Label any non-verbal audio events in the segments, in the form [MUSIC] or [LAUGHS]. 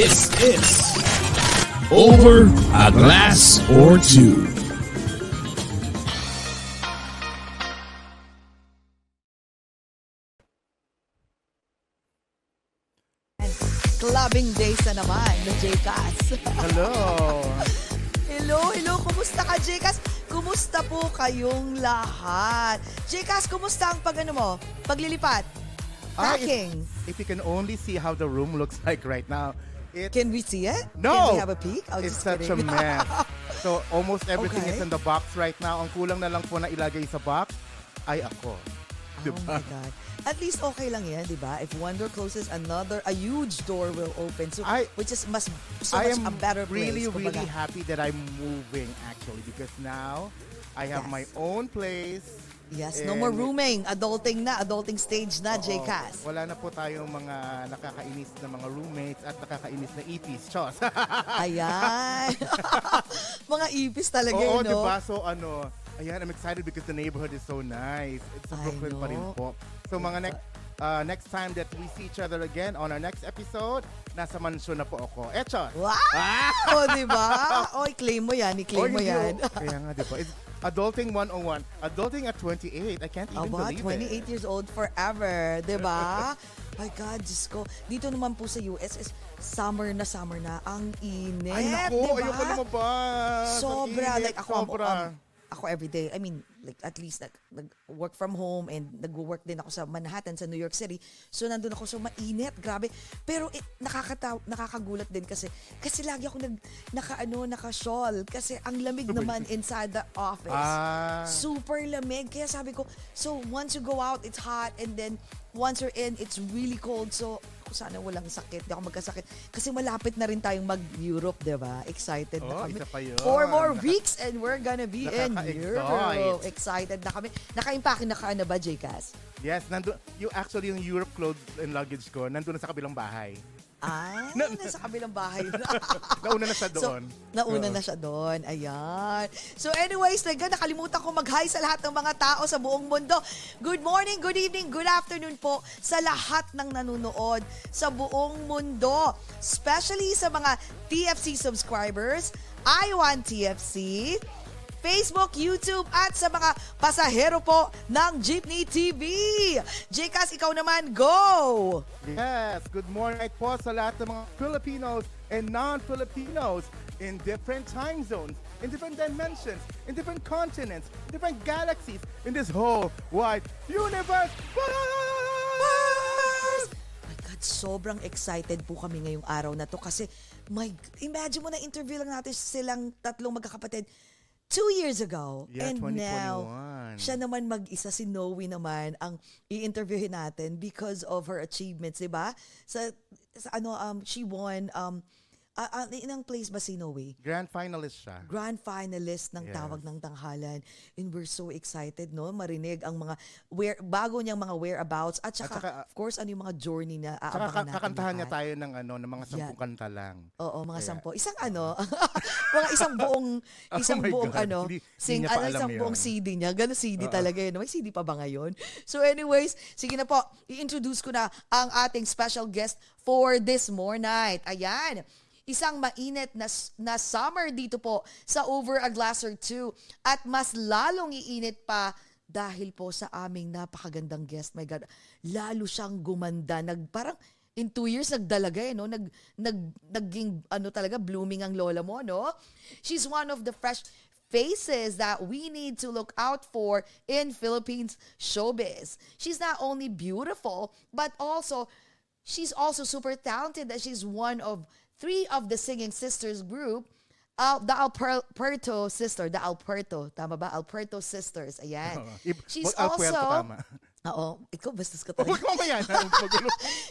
This is Over a Glass or Two. Clubbing days na naman ng JCAS. Hello. hello, hello. Kumusta ka, JCAS? Kumusta po kayong lahat? JCAS, kumusta ang pag ano mo? Paglilipat? Ah, Packing? If, if you can only see how the room looks like right now, it's Can we see it? no. Can we have a peek? Oh, it's such kidding. a mess. [LAUGHS] so almost everything Okay. is in the box right now. Ang kulang na lang po na ilagay sa box ay ako. Oh Diba? my God. At least okay lang yan, di ba? If one door closes, another, a huge door will open. So, I- which is mas, so I much am a better place. really, really happy that I'm moving actually because now I have Yes. my own place. Yes, no more rooming. Adulting na, adulting stage na, Oo, JCAS. Wala na po tayong mga nakakainis na mga roommates at nakakainis na EPs. Chos. [LAUGHS] Ayan. [LAUGHS] Mga ipis talaga Oo, yun, di no? ba? So ano, ayan, I'm excited because the neighborhood is so nice. It's sa I Brooklyn pa rin know. po. So mga next uh, next time that we see each other again on our next episode, nasa mansyon na po ako. Echos! Wow! [LAUGHS] O, di ba? O, i-claim mo yan, i-claim mo hindi, yan. oh. [LAUGHS] Kaya nga, di ba? It's Adulting 101. Adulting at 28. I can't even Aba, believe 28 it. years old forever, di ba? [LAUGHS] My God, Diyos ko. Dito naman po sa US is summer na summer na. Ang init, Ay, naku, di ba? ayoko lumabas. Sobra. init, Like ako, sobra. um, ako everyday, I mean, like at least like, nag-work from home and nag-work din ako sa Manhattan, sa New York City. So nandun ako, so mainit, grabe. Pero it, nakakataw, nakakagulat din kasi, kasi lagi ako nag, naka ano, naka-shawl. Kasi ang lamig naman inside the office. Ah. Super lamig. Kaya sabi ko, so once you go out, it's hot and then once you're in, it's really cold. So ako sana walang sakit, di ako magkasakit. Kasi malapit na rin tayong mag-Europe, di ba? Excited na Oh, kami. isa pa yun. Four more weeks and we're gonna be in. Europe. Excited na kami. Naka-impake na ka na ba, JCas? Yes, nandun, yung actually yung Europe clothes and luggage ko, nandun na sa kabilang bahay. Ah, Na- nasa kabilang bahay na. [LAUGHS] Nauna na siya doon. So, nauna Oo. na siya doon. Ayan. So anyways, talaga nakalimutan ko mag-hi sa lahat ng mga tao sa buong mundo. Good morning, good evening, good afternoon po sa lahat ng nanonood sa buong mundo. Especially sa mga TFC subscribers, I want TFC, Facebook, YouTube, at sa mga pasahero po ng Jeepney TV. Jcas, ikaw naman, go! Yes, good morning po sa lahat ng mga Filipinos and non-Filipinos in different time zones, in different dimensions, in different continents, in different galaxies, in this whole wide universe. My God, sobrang excited po kami ngayong araw na to kasi my, imagine mo na interview lang natin silang tatlong magkakapatid two years ago. Yeah, and 2021. now, siya naman mag-isa, si Noe naman, ang i-interviewin natin because of her achievements, di ba? Sa, sa ano, um, she won, um, uh, uh, inang place ba si Noe? Grand finalist siya. grand finalist ng Yes. Tawag ng Tanghalan. And we're so excited, no? Marinig ang mga where, bago niyang mga whereabouts at saka, At saka, of course, ano yung mga journey na aabangan natin kakantahan niya tayo ng ano, ng mga sampung Yeah. kanta lang. Oo, mga Kaya- sampo. Isang ano, [LAUGHS] mga isang buong, [LAUGHS] Oh isang buong God, ano, hindi- hindi sing, pa ano, alam isang yun. buong CD niya. Ganun CD Oo. talaga yun. May CD pa ba ngayon? So anyways, sige na po, i-introduce ko na ang ating special guest for this more night. Ayan. Isang mainit na, na summer dito po sa Over a Glass or Two. At mas lalong iinit pa dahil po sa aming napakagandang guest. My God, lalo siyang gumanda. Nag, parang in two years nagdalaga eh, no? Nag, nag, naging, ano talaga, blooming ang lola mo, no? She's one of the fresh faces that we need to look out for in Philippines showbiz. She's not only beautiful, but also she's also super talented that she's one of three of the singing sisters group uh, the Alberto sister, the Alberto, tama ba? Alberto sisters, ayan. She's Alpuerto, also, tama. Oo, ikaw bastos ka [LAUGHS] Huwag talaga. yan.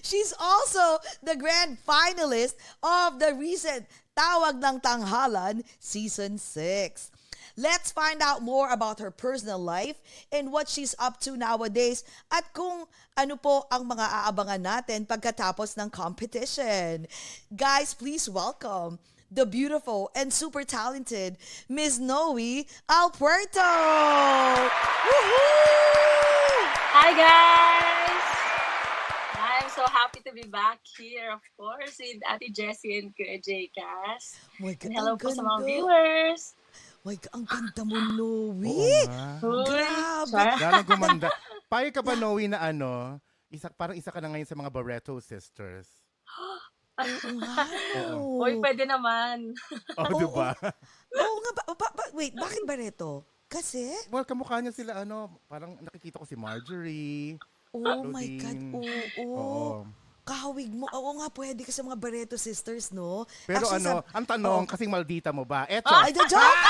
She's also the grand finalist of the recent Tawag ng Tanghalan Season 6. Let's find out more about her personal life and what she's up to nowadays at kung ano po ang mga aabangan natin pagkatapos ng competition. Guys, please welcome the beautiful and super talented Miss Noe Alpuerto! Woohoo! Hi guys! I'm so happy to be back here, of course, with Ate Jessie and Kuya J. Cass. God, And hello po sa mga viewers. My God, ang ganda mo, Noe! Oo Grabe. Lalo gumanda. Payo ka ba, Noe, na ano, isa, parang isa ka na ngayon sa mga Barreto sisters. [GASPS] Wow! Uy, pwede naman. Oh, Oo. di ba? Oo nga, ba, ba, ba- wait, bakit ba rito? Kasi, Well, kamukha niya sila, ano, parang nakikita ko si Marjorie. oh my God, Lodin. oo. Oo. Kahawig mo. Oo nga, pwede ka sa mga Barreto sisters, no? Pero Actually, ano, sa- ang tanong, Oo. kasing maldita mo ba? Eto, Ay, the joke! [LAUGHS]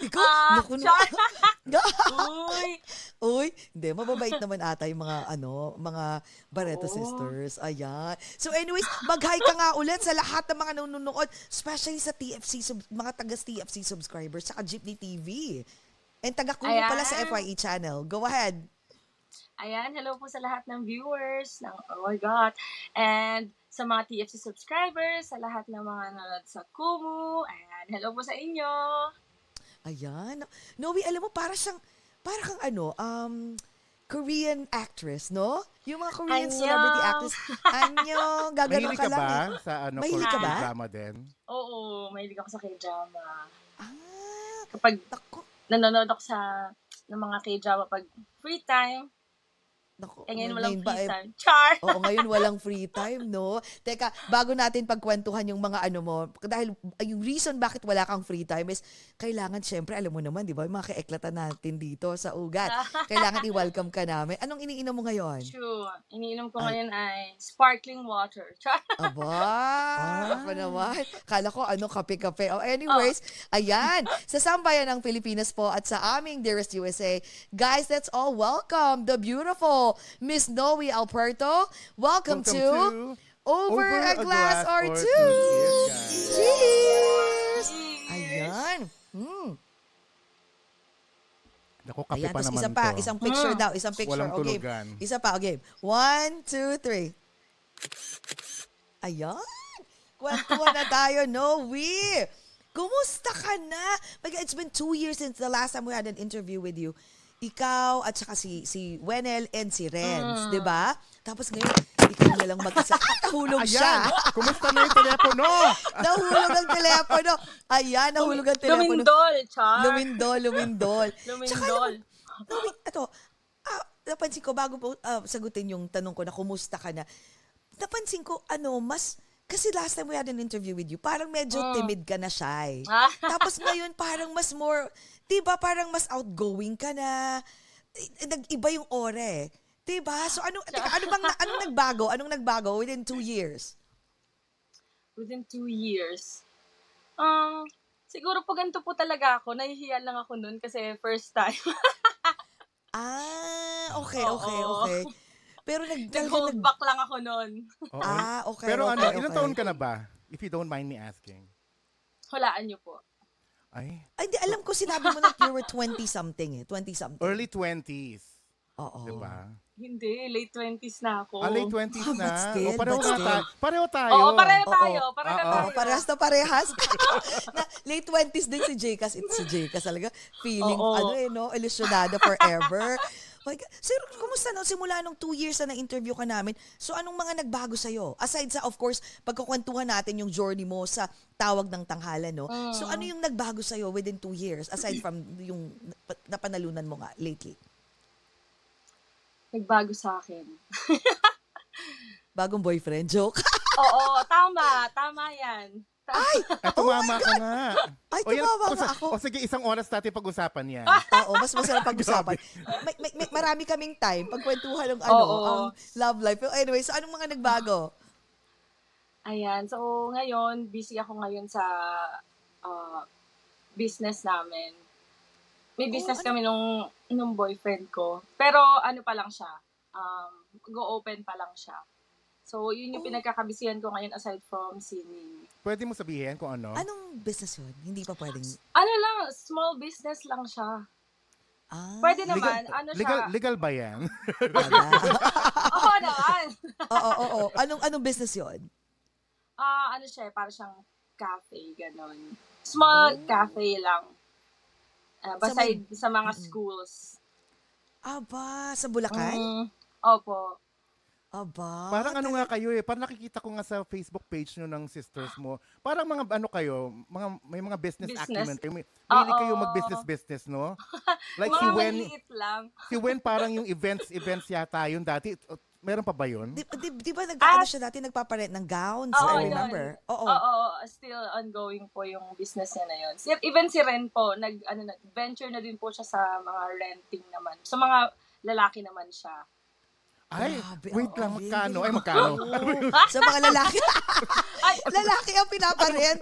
[LAUGHS] Ikaw, Ah, naku. [LAUGHS] Uy, Uy, hindi, mababait naman ata yung mga, ano, mga Barreto Oo. sisters. Ayan. So anyways, mag-hi ka nga ulit sa lahat ng mga nanonood, especially sa TFC, sub- mga taga-TFC subscribers, sa Jeepney TV. And taga-kulo pala sa. FYE channel. Go ahead. Ayan, hello po sa lahat ng viewers. Ng, oh my God. And sa mga TFC subscribers, sa lahat ng mga nanonood sa Kumu. Ayan, hello po sa inyo. Ayan. Noe, alam mo, para siyang, para kang ano, um, Korean actress, no? Yung mga Korean Annyeong. celebrity actress. Anyong, [LAUGHS] gagano mahilig ka ka lang ba eh. sa ano, Mahilig ka Korean ba? drama din? Oo, mahilig ako sa K-drama. Ah, Kapag naku, nanonood ako sa ng mga K-drama pag free time, naku. eh ngayon walang free eh, time. Char! Oo, ngayon [LAUGHS] walang free time, no? Teka, bago natin pagkwentuhan yung mga ano mo, dahil yung reason bakit wala kang free time is kailangan, syempre, alam mo naman, di ba, yung mga kaeklatan natin dito sa ugat. [LAUGHS] Kailangan i-welcome ka namin. Anong iniinom mo ngayon? True. Iniinom Ay. ko ngayon ay sparkling water. [LAUGHS] Char! Aba, pa naman. Kala ko ano, kape-kape. Oh, anyways, ayan. Sa sambayan ng Pilipinas po at sa aming Dearest USA, guys, let's all welcome the beautiful Miss Noe Alberto. Welcome, Welcome to, to Over, a, Glass, or, Two. Cheers, guys. Cheers! Ayan. Hmm. Naku, kape Ayan, pa naman isa pa, to. isang picture Mm. daw, isang picture. Walang okay. tulugan. Isa pa, okay. One, two, three. Ayan. Kwentuhan na tayo, [LAUGHS] Noe. Kumusta ka na? My God, it's been two years since the last time we had an interview with you. Ikaw at saka si, si Wenel and si Renz, di ba? Tapos ngayon, ikaw na lang mag-isa. Ah, nahulog siya. Ayan, kumusta na yung telepono? [LAUGHS] nahulog ang telepono. Ayan, nahulog ang telepono. Lumindol, Char! Lumindol, lumindol. [LAUGHS] Tsaka Lumindol. Noe, ito, ah, napansin ko, bago po ah, sagutin yung tanong ko na kumusta ka na, napansin ko, ano, mas, kasi last time we had an interview with you, parang medyo Mm. timid ka na shy. Ah. Tapos ngayon, parang mas more, di ba, parang mas outgoing ka na, Eh, nag-iba yung ore. Di ba? So, ano, teka, ano bang, anong nagbago? Anong nagbago within two years? Within two years. Um, siguro po ganito po talaga ako. Nahihiya lang ako nun kasi first time. [LAUGHS] Ah, okay, Oo. okay, okay. Pero nag, Nag-hold nag, back lang ako nun. Oo. ah, okay, Pero okay, ano, ilang okay. taon ka na ba? If you don't mind me asking. Hulaan niyo po. Ay, Ay, di, alam ko sinabi mo na you were 20-something eh. 20-something. early 20s. Oo. Diba? Hindi, late 20s na ako. Ah, late 20s Ah, na. but still, o, pareho, but still. tayo. pareho tayo. Oo, pareho Oo. tayo. Pareho Oo. tayo. Oh, parehas na parehas. [LAUGHS] na, late 20s din si Jcas. It's si Jcas talaga. Feeling, Oo. ano eh, no? Ilusyonada forever. God. Sir, kumusta no? Simula nung two years na na-interview ka namin, so anong mga nagbago sa'yo? Aside sa, of course, pagkukwentuhan natin yung journey mo sa tawag ng tanghalan, no? So ano yung nagbago sa'yo within two years? Aside from yung nap- napanalunan mo nga lately? Nagbago sa akin. [LAUGHS] bagong boyfriend. Joke. [LAUGHS] Oo, tama. Tama yan. Ay! At tumama ka nga. Ay, O yan, nga sa- ako. O sige, isang oras natin pag-usapan yan. [LAUGHS] Oo, mas masarap pag-usapan. [LAUGHS] May, may, may, marami kaming time pagkwentuhan ng ano, Oo. ang love life. Pero anyway, so anong mga nagbago? Ayan. So, ngayon, busy ako ngayon sa ah, business namin. May Oh, business ano? kami nung, nung boyfriend ko. Pero ano pa lang siya. Um, go-open pa lang siya. So, yun yung Oh. pinagkakabisihan ko ngayon aside from singing. Pwede mo sabihin kung ano? Anong business yun? Hindi pa pwedeng... Ano lang, small business lang siya. Ah, Pwede Legal, naman, ano legal, siya. legal ba yan? [LAUGHS] [LAUGHS] Oo naman. Oo, oo, oo. Anong, anong business yun? Ah, ano siya, para siyang cafe, ganon. Small Oh. cafe lang. Ah, Sa beside sa, mga Mm-mm. schools. Aba, sa Bulacan? Mm, opo. Aba. Parang ano nga kayo eh, parang nakikita ko nga sa Facebook page nyo ng sisters mo. Parang mga ano kayo, mga may mga business, Business. acumen kayo. May, mahilig kayo mag-business business, no? [LAUGHS] Like si Wen, lang. si Wen parang yung events events yata yun dati. Meron pa ba yun? Di, di, di ba nag, Ah, ano siya dati, nagpaparent ng gowns? Oo, I yun. remember. Oo. Oo, still ongoing po yung business niya na yun. Si, even si Ren po, nag, ano na, venture na din po siya sa mga renting naman. Sa mga lalaki naman siya. Ay, Grabe, wait ang lang, magkano? Ay, magkano? [LAUGHS] Sa mga lalaki. [LAUGHS] [LAUGHS] lalaki ang pinaparent.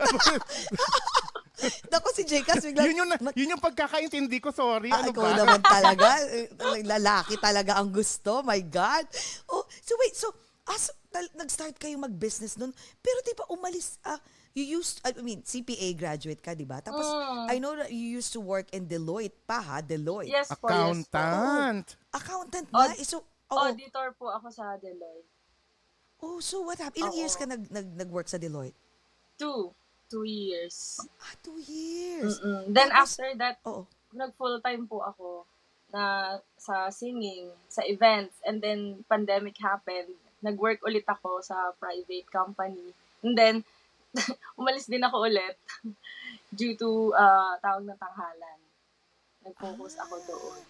Naku, si Jcas bigla. yun, yung, na- yun yung pagkakaintindi ko, sorry. Ah, ano ikaw ba? naman talaga. Eh, Lalaki talaga ang gusto. My God. Oh, so wait, so, ah, so, tal- nag-start kayo mag-business nun. Pero di ba umalis, ah, you used, I mean, CPA graduate ka, di ba? Tapos, Mm. I know that you used to work in Deloitte pa, ha? Deloitte. Yes po, yes po. Accountant. Accountant ba? Eh, so, oo. Auditor po ako sa Deloitte. Oh, so what happened? Ilang Oo. years ka nag, nag, nag-work sa Deloitte? Two. Two years. Ah, two years. Mm-mm. Then Tapos- after that, Oo. nag full-time po ako na sa singing, sa events, and then pandemic happened. Nag-work ulit ako sa private company. And then, [LAUGHS] umalis din ako ulit [LAUGHS] due to uh, tawag ng tanghalan. Nag-focus ako Ah. doon.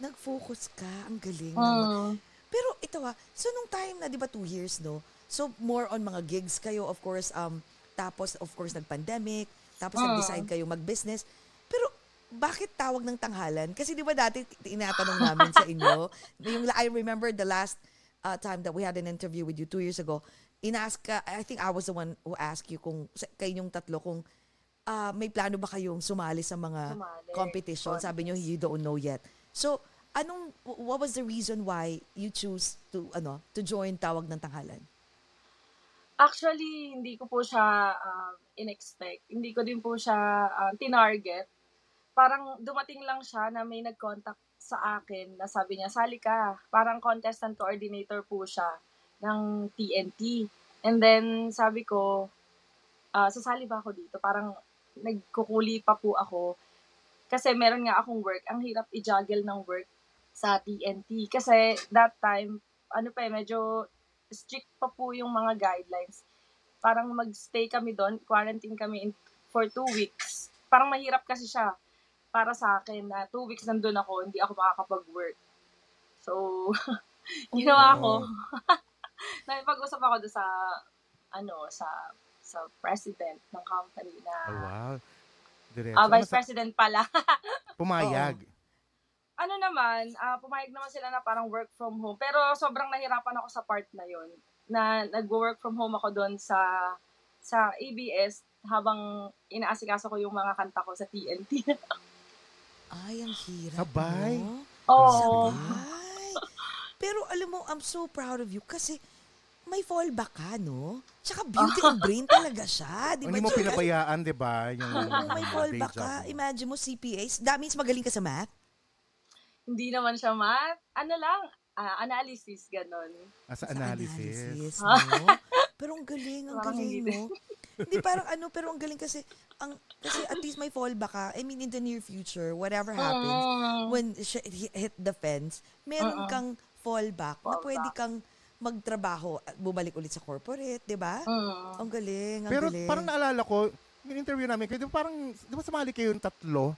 Nag-focus ka. Ang galing naman. Mm. Pero ito ah, so nung time na 'di ba two years no? So more on mga gigs kayo of course um tapos of course nag-pandemic, tapos Mm. nag-decide kayo mag-business. Pero bakit tawag ng tanghalan? Kasi 'di ba dati tinatanong namin sa inyo, [LAUGHS] yung I remember the last uh, time that we had an interview with you two years ago, inask ka, I think I was the one who asked you kung sa- kayong tatlo kung ah, may plano ba kayong sumali sa mga Sumali. competition? Sabi nyo, you don't know yet. So, anong what was the reason why you choose to ano to join tawag ng tanghalan? Actually, hindi ko po siya um, in-expect. Hindi ko din po siya um, tinarget. Parang dumating lang siya na may nag-contact sa akin na sabi niya, sali ka. Parang contestant coordinator po siya ng TNT. And then, sabi ko, ah, sasali ba ako dito? Parang nagkukuli pa po ako. Kasi meron nga akong work. Ang hirap i-juggle ng work sa TNT. Kasi that time, ano pa eh, medyo strict pa po yung mga guidelines. Parang magstay kami doon, quarantine kami in, for two weeks. Parang mahirap kasi siya para sa akin na two weeks nandun ako, hindi ako makakapag-work. So, [LAUGHS] ginawa ko. [LAUGHS] Nakipag-usap ako doon sa, ano, sa sa president ng company na, Oh, wow. Diretso. ah, Ano vice sa- president pala. [LAUGHS] Pumayag. ano naman, ah, pumayag naman sila na parang work from home. Pero sobrang nahirapan ako sa part na yon na nag-work from home ako doon sa sa ABS habang inaasikaso ko yung mga kanta ko sa TNT. [LAUGHS] Ay, ang hirap. Sabay. No? Oo. Sabay. Pero alam mo, I'm so proud of you kasi may fallback ka, no? Tsaka [LAUGHS] beauty and brain talaga siya. Di ba, Hindi mo Jessica? pinabayaan, di ba? Yung Oo, may day fallback job ka. mo. Imagine mo, CPAs. That means magaling ka sa math? Hindi naman siya math. Ano lang, ah, analysis, ganon. Ah, sa Sa analysis. no? [LAUGHS] Pero ang galing, ang Parang galing, hindi no? Hindi, parang ano, pero ang galing kasi, ang, kasi at least may fallback ka. I mean, in the near future, whatever happens, Mm. when hi- hit the fence, meron kang fallback, na Fallback. pwede kang magtrabaho at bumalik ulit sa corporate, di ba? Mm. Ang galing, ang Pero galing. parang naalala ko, yung interview namin, kayo, di ba parang, di ba sumali kayo yung tatlo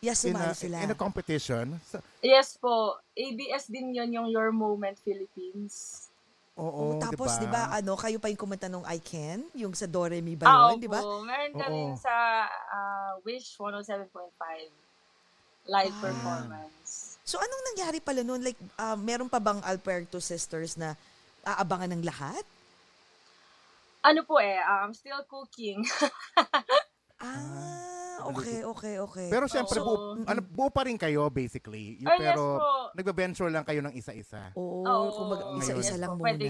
yes, in sumali a, sila. in a competition? Sa, Yes po. ABS din yon yung Your Moment Philippines. Oo, Oh, tapos, di diba? ba, ano, kayo pa yung kumanta nung I Can? Yung sa Doremi ba Ah, yun, di ba? opo. Meron kami Oo. sa ah, Wish 107.5 live Ah. performance. So, anong nangyari pala noon? Like, ah, meron pa bang Alberto Sisters na aabangan ng lahat? Ano po eh, um, still cooking. [LAUGHS] Ah, okay, okay, okay. Pero syempre, Oo. buo, ano, buo pa rin kayo, basically. Yung, Ah, yes pero, po. nagbe-venture lang kayo ng isa-isa. Oo, Oo. kumbaga, isa-isa Yes lang po, muna. pwede.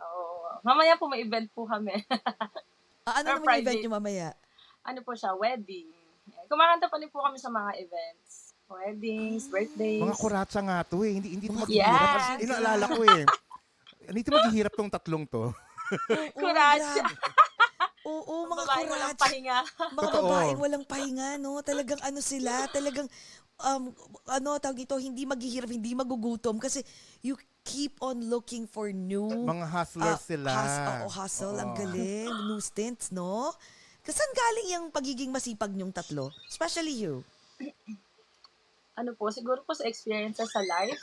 Oo. Mamaya po may event po kami. [LAUGHS] Ah, ano Or naman yung event nyo mamaya? ano po siya, wedding. Kumakanta pa rin po kami sa mga events. Weddings, birthdays. Mga kuratsa nga to eh. Hindi, hindi ito Mga maghihirap. Yes. Inaalala ko eh. Hindi ito maghihirap tong tatlong to. [LAUGHS] Grabe. Oo, mga Babaeng walang kuratsa. pahinga. Mga Totoo. babaeng walang pahinga, no? Talagang ano sila, talagang, um, ano, tawag ito, hindi maghihirap, hindi magugutom kasi you keep on looking for new Mga hustlers ah, sila. hus- oo, hustle, ang Oo. galing. New stints, no? Kasan galing yung pagiging masipag nyong tatlo? Especially you. Ano po, siguro po sa experiences sa life.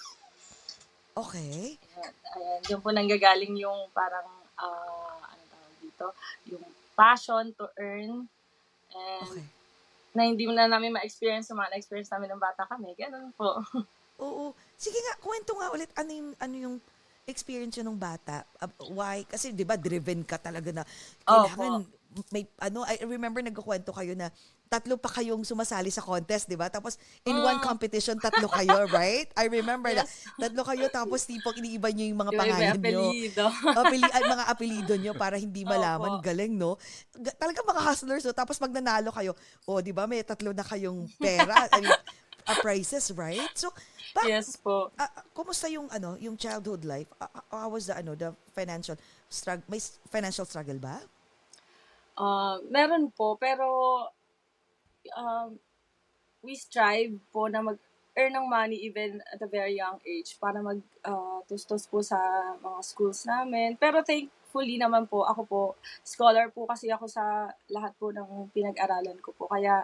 Okay. Ayan, ayan, doon po nanggagaling yung parang, ah, ano tawag dito, yung passion to earn. And Okay. na hindi mo na namin ma-experience yung mga na-experience namin ng bata kami. Ganun po. [LAUGHS] Oo. Sige nga, kwento nga ulit ano yung, ano yung experience yun ng bata. Uh, why? Kasi 'di ba driven ka talaga na kailangan may ano I remember nagkukwento kayo na tatlo pa kayong sumasali sa contest, 'di ba? Tapos in one competition tatlo kayo, [LAUGHS] right? I remember Yes. na tatlo kayo tapos tipong iniiba niyo yung mga Yung pangalan niyo. apelido. Apeli ay, mga apelido nyo para hindi malaman. Opo. Galing, no? Ga- Talaga mga hustlers, no? Tapos pag nanalo kayo, oh, di ba, may tatlo na kayong pera, I mean, uh, prizes, right? So, pa, yes po. ah, kumusta yung, ano, yung childhood life? Ah, ah, how was the, ano, the financial struggle? May financial struggle ba? Uh, meron po, pero um, we strive po na mag-earn ng money even at a very young age para mag-tustos po sa mga schools namin. Pero thankfully naman po, ako po, scholar po kasi ako sa lahat po ng pinag-aralan ko po. Kaya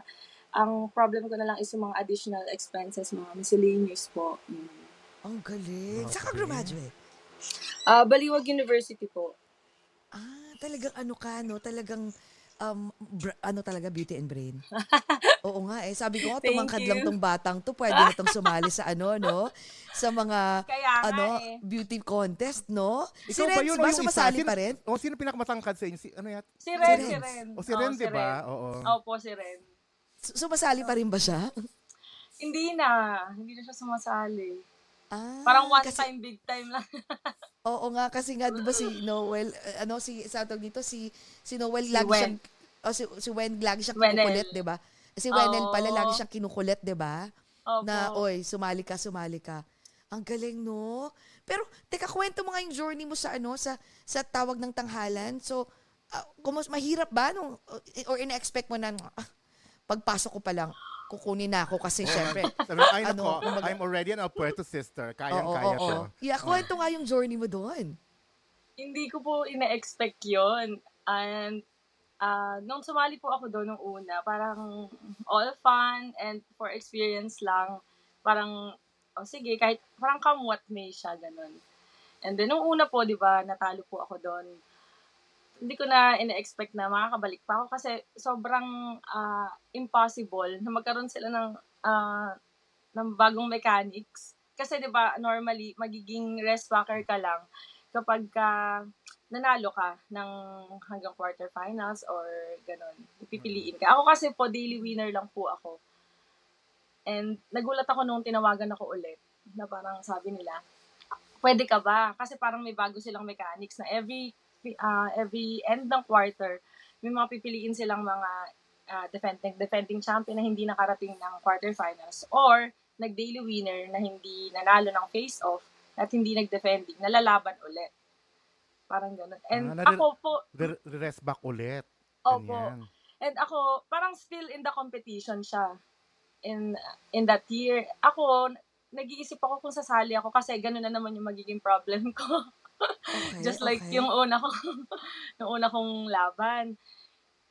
ang problem ko na lang is yung mga additional expenses, mga miscellaneous po. Mm. Ang galing. Saan ka Okay. graduate? Ah, Baliwag University po. Ah, talagang ano ka, no? Talagang, um, br- ano talaga, beauty and brain. [LAUGHS] Oo nga eh. Sabi ko nga, tumangkad you. lang tong batang to. Pwede na tong sumali sa ano, no? Sa mga, Kaya ano, eh. beauty contest, no? Si Ikaw Renz yun o ba, yung isa? sumasali pa rin? O sino pinakamatangkad sa inyo? Si, ano yan? Si Ren, Renz. si Ren. O si Ren, Oo, di ba? Oo. Opo, si Ren. Su- Sumasali pa rin ba siya? Hindi na. Hindi na siya sumasali. Ah, Parang one kasi, time, big time lang. [LAUGHS] Oo nga, kasi nga, di ba si Noel, eh, ano, si, sa tawag dito, si, si Noel, Si lagi Wen. siyang, oh, si, si Wen, lagi siyang Wenel. kinukulit, di ba? Si Wenel pala, Oo. lagi siyang kinukulit, di ba? Opo. na, oy, sumali ka, sumali ka. Ang galing, no? Pero, teka, kwento mo nga yung journey mo sa, ano, sa, sa tawag ng tanghalan. So, uh, kumus, mahirap ba? Nung, or ina-expect mo na, ah, pagpasok ko pa lang, kukunin na ako kasi syempre. Sabi ko, ay Ano, nako, kumbaga- I'm already an Alpuerto sister. Kayang-kaya oo, to. oo. Yeah, kwento nga yung journey mo doon. Hindi ko po ina-expect yon And ah nung sumali po ako doon nung una, parang all fun and for experience lang. Parang, oh sige, kahit parang come what may siya, ganun. And then, nung una po, di ba, natalo po ako doon. Hindi ko na ina-expect na makakabalik pa ako kasi sobrang ah, impossible na magkaroon sila ng ah, ng bagong mechanics. Kasi 'di ba normally magiging rest backer ka lang kapag ka nanalo ka ng hanggang quarterfinals or ganun. Pipiliin ka. Ako kasi po daily winner lang po ako. And nagulat ako nung tinawagan ako ulit na parang sabi nila, pwede ka ba? Kasi parang may bago silang mechanics na every uh, every end ng quarter, may mga pipiliin silang mga uh, defending defending champion na hindi nakarating ng quarterfinals or nag-daily winner na hindi nanalo ng face-off at hindi nag-defending, nalalaban ulit. Parang ganun. And Ah, ako po, Re- Rest back ulit. Opo. Ganyan. And ako, parang still in the competition siya. In in that year. Ako, nag-iisip ako kung sasali ako kasi ganun na naman yung magiging problem ko. [LAUGHS] Okay, Just like okay. yung una ko, [LAUGHS] yung una kong laban.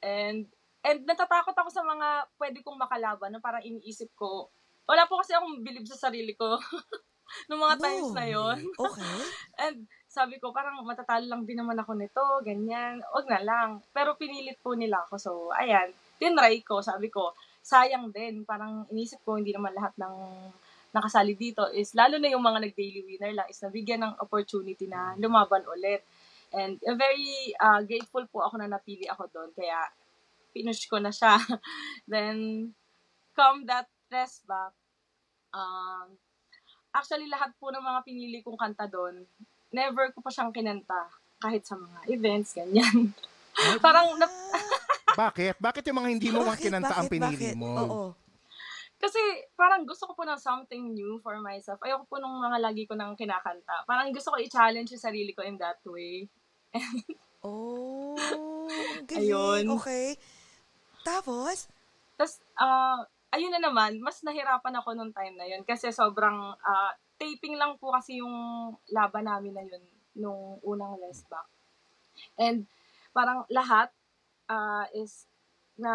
And, and natatakot ako sa mga pwede kong makalaban. No? Parang iniisip ko, wala po kasi akong believe sa sarili ko. [LAUGHS] Noong mga times na yon Okay. [LAUGHS] And sabi ko, parang matatalo lang din naman ako nito, ganyan. Huwag na lang. Pero pinilit po nila ako. So, ayan. Tinry ko. Sabi ko, sayang din. Parang inisip ko, hindi naman lahat ng nakasali dito is, lalo na yung mga nag-daily winner lang, is nabigyan ng opportunity na lumaban ulit. And uh, very uh, grateful po ako na napili ako doon. Kaya, pinush ko na siya. [LAUGHS] Then, come that rest back, um, actually, lahat po ng mga pinili kong kanta doon, never ko pa siyang kinanta. Kahit sa mga events, ganyan. [LAUGHS] Parang, na, [LAUGHS] Bakit? Bakit yung mga hindi mo Bakit? kinanta ang pinili Bakit? mo? Oo. Kasi parang gusto ko po ng something new for myself. Ayoko po nung mga lagi ko nang kinakanta. Parang gusto ko i-challenge yung sarili ko in that way. Oh, [LAUGHS] galing. Ayun. Okay. Tapos, Tapos, ah, ayun na naman, mas nahirapan ako nung time na yun kasi sobrang ah, taping lang po kasi yung laban namin na yun nung unang rest back. And parang lahat ah, is na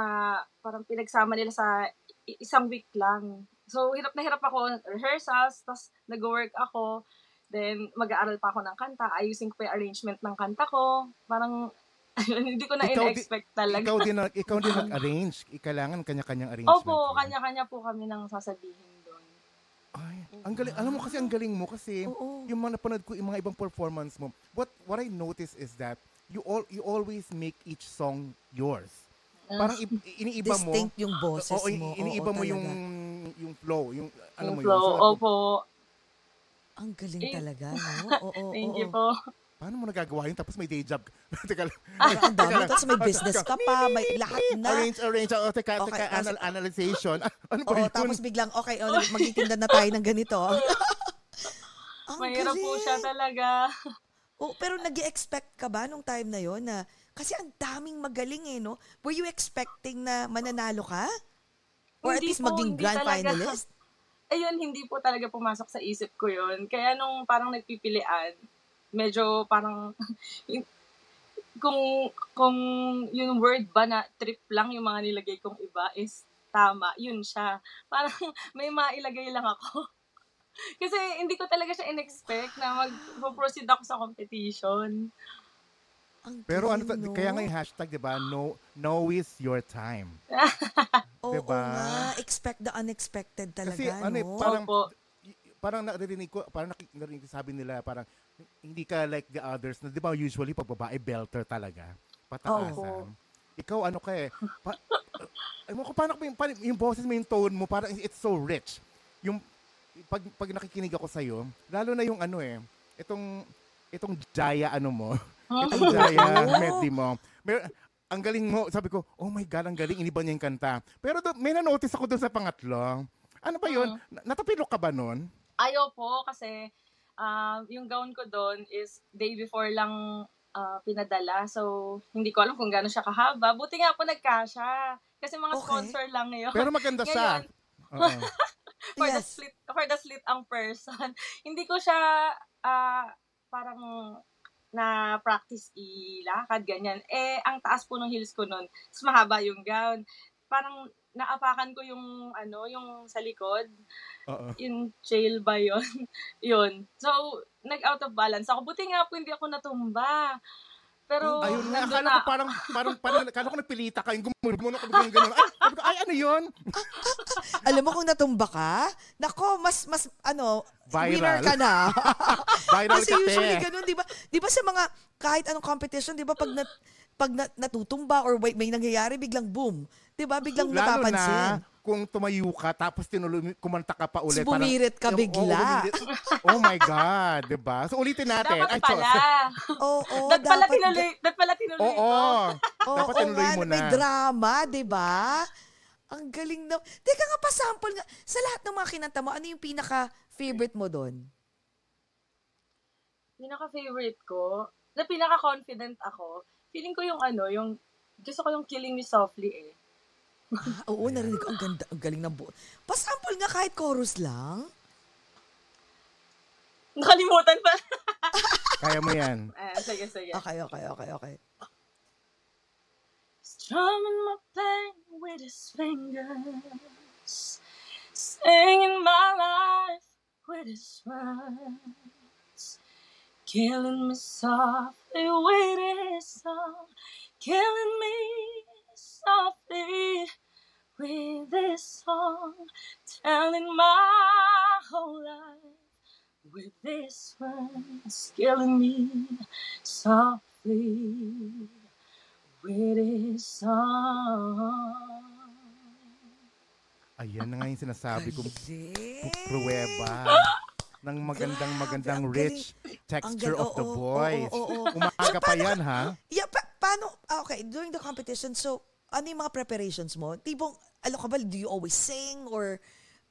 parang pinagsama nila sa isang week lang. So, hirap na hirap ako rehearsals, tapos nag-work ako, then mag-aaral pa ako ng kanta, ayusin ko pa yung arrangement ng kanta ko. Parang, [LAUGHS] hindi ko na Ikaw di- in-expect talaga. Ikaw din, na- ikaw din [LAUGHS] nag-arrange. Kailangan kanya-kanyang arrangement. Opo, kanya-kanya po kami nang sasabihin doon. Ay, ang galing. Alam mo kasi ang galing mo kasi Oo. yung mga napanood ko, yung mga ibang performance mo. What what I notice is that you all you always make each song yours. Parang i- iniiba mo. distinct yung boses Oo, mo. iniiba Oo, mo yung talaga. yung flow, yung alam Yung mo flow, yun. Opo. Ang galing Eh, talaga, [LAUGHS] no? Oo, oo, Thank oo. you po. paano mo nagagawa yun tapos may day job? [LAUGHS] teka lang. Parang ang dami. Tapos may business ka pa, may lahat na. Arrange, arrange. Oh, teka, Okay, teka, anal- analyzation. Ah, [LAUGHS] ano ba yun? tapos biglang, okay, oh, magtitinda na tayo ng ganito. ang Mahirap po siya talaga. Oh, pero nag expect ka ba nung time na yon na kasi ang daming magaling eh, no? Were you expecting na mananalo ka? Or at Hindi least po, maging grand talaga. finalist? [LAUGHS] Ayun, hindi po talaga pumasok sa isip ko yun. Kaya nung parang nagpipilian, medyo parang, [LAUGHS] kung, kung yung word ba na trip lang yung mga nilagay kong iba is tama, yun siya. [LAUGHS] Parang may mailagay lang ako. Kasi hindi ko talaga siya in-expect na mag-proceed ako sa competition. Ang Pero ano, no? kaya nga yung hashtag, di ba? No, no is your time. [LAUGHS] Oo diba? nga, expect the unexpected talaga, Kasi ano eh, no? parang, Opo. parang naririnig ko, parang narinig ko sabi nila, parang hindi ka like the others na, di ba usually pag babae, belter talaga. Pataasan. Oo. Ikaw ano ka eh, pa, [LAUGHS] uh, ko paano, yung, yung boses mo, yung tone mo, parang it's so rich. Yung, pag, pag nakikinig ako sa'yo, lalo na yung ano eh, itong, itong Jaya ano mo, [LAUGHS] itong Jaya [LAUGHS] medley mo. Mer- ang galing mo, sabi ko, oh my God, ang galing, iniba niya yung kanta. Pero do, may na-notice ako doon sa pangatlo. Ano ba yun? Na- Natapilok ka ba nun? Ayaw po kasi um, yung gown ko doon is day before lang ah, pinadala. So, hindi ko alam kung gaano siya kahaba. Buti nga po nagkasya. Kasi mga Okay. sponsor lang ngayon. Pero maganda siya. Ngayon, [LAUGHS] for the Yes. slit for the slit ang person. [LAUGHS] hindi ko siya ah, parang na practice ilakad ganyan. Eh ang taas po ng heels ko noon, mas mahaba yung gown. Parang naapakan ko yung ano, yung sa likod Oo. in jail ba yun? [LAUGHS] yun. So, nag-out of balance ako. Buti nga po hindi ako natumba. Pero, Ayun nandun akala ko parang, parang, parang, akala ko napilita ka, yung gumuno ka, gano'n, gano'n. Ay, ko, ay, ano yun? [LAUGHS] Alam mo kung natumba ka, nako, mas, mas, ano, Viral. winner ka na. [LAUGHS] Viral Kasi ka, usually te. ganun, di ba? Di ba sa mga, kahit anong competition, di ba, pag, nat, pag nat, natutumba or wait, may nangyayari, biglang boom. Di ba? Biglang Lalo napapansin. na, kung tumayo ka, tapos tinuloy, kumanta ka pa ulit. Tapos bumirit ka Oo, bigla. bumirit. oh my God, di ba? So, ulitin natin. dapat Ay, so- pala. [LAUGHS] Oo, oh, dapat pala tinuloy, dapat pala tinuloy Oo, ko. Oo, dapat oo tinuloy mo May na. drama, di ba? Ang galing na. Teka nga, pasample nga. Sa lahat ng mga kinanta mo, ano yung pinaka-favorite mo doon? Pinaka-favorite ko, na pinaka-confident ako, feeling ko yung ano, yung, gusto ko yung Killing Me Softly eh. Ah, oo, narinig ko. Ang ganda, ang galing ng buo. Pasample nga kahit chorus lang. Nakalimutan pa. Kaya mo yan. eh, [LAUGHS] sige, sige. Okay, okay, okay, okay. Strumming my pain with his fingers, singing my life with his words, killing me softly with his song, killing me softly with his song, telling my whole life with this one, killing me softly. Ayan na nga yung sinasabi kong pruweba ng magandang magandang Grabe, rich texture of the voice. oo, oo, oo. Umaga pa yan, ha? Yeah, pa- paano, ah, okay, during the competition, so, ano yung mga preparations mo? Tipong, ano ka ba, do you always sing or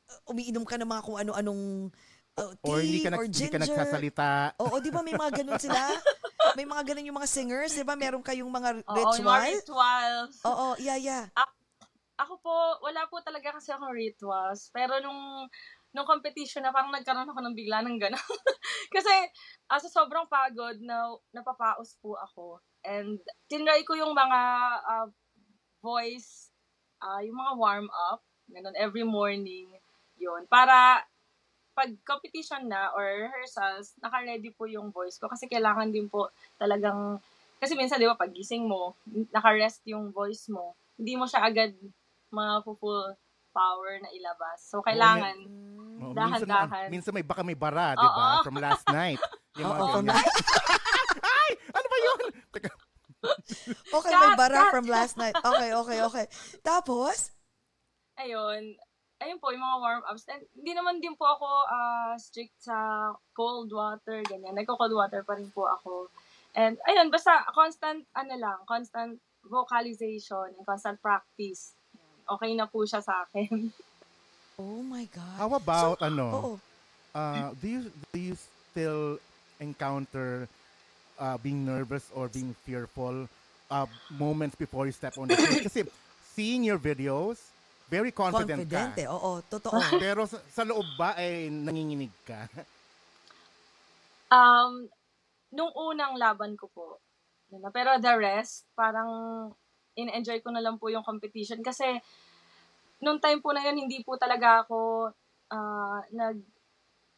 uh, umiinom ka ng mga kung ano-anong uh, tea Or hindi ka, or nag, hindi ka ginger? nagsasalita. Oo, di ba may mga ganun sila? [LAUGHS] May mga ganun yung mga singers, di ba? Meron kayong mga Oo, ritual? rituals. Oo, yeah, yeah. Ako po, wala po talaga kasi akong rituals. Pero nung nung competition na parang nagkaroon ako ng bigla ng gano'n. [LAUGHS] kasi uh, sa sobrang pagod na napapaos po ako. And tinry ko yung mga ah, voice, ah, yung mga warm up, ganun, every morning, yun. Para pag competition na or rehearsals, naka-ready po yung voice ko. Kasi kailangan din po talagang, kasi minsan di ba pag gising mo, naka-rest yung voice mo. Hindi mo siya agad mga full power na ilabas. So, kailangan, Oo, Dahan-dahan. minsan, minsan may baka may bara, di ba? From last night. Yung mga [LAUGHS] from ganyan. [LAUGHS] Ay! Ano ba yun? Teka, Okay, Cut, may bara cut. from last night. Okay, okay, okay. Tapos, ayun, ayun po, yung mga warm-ups. And hindi naman din po ako ah, strict sa cold water, ganyan. Nagko-cold water pa rin po ako. And ayun, basta constant, ano lang, constant vocalization and constant practice. Okay na po siya sa akin. [LAUGHS] oh my God. How about, So, ano, Oo. uh, do you do you still encounter uh, being nervous or being fearful uh, moments before you step on the stage? Kasi seeing your videos, very confident, Confident ka. eh. Oo, totoo. [LAUGHS] Pero sa, sa loob ba ay nanginginig ka? Um, nung unang laban ko po, pero the rest, parang in-enjoy ko na lang po yung competition kasi nung time po na yun, hindi po talaga ako ah, nag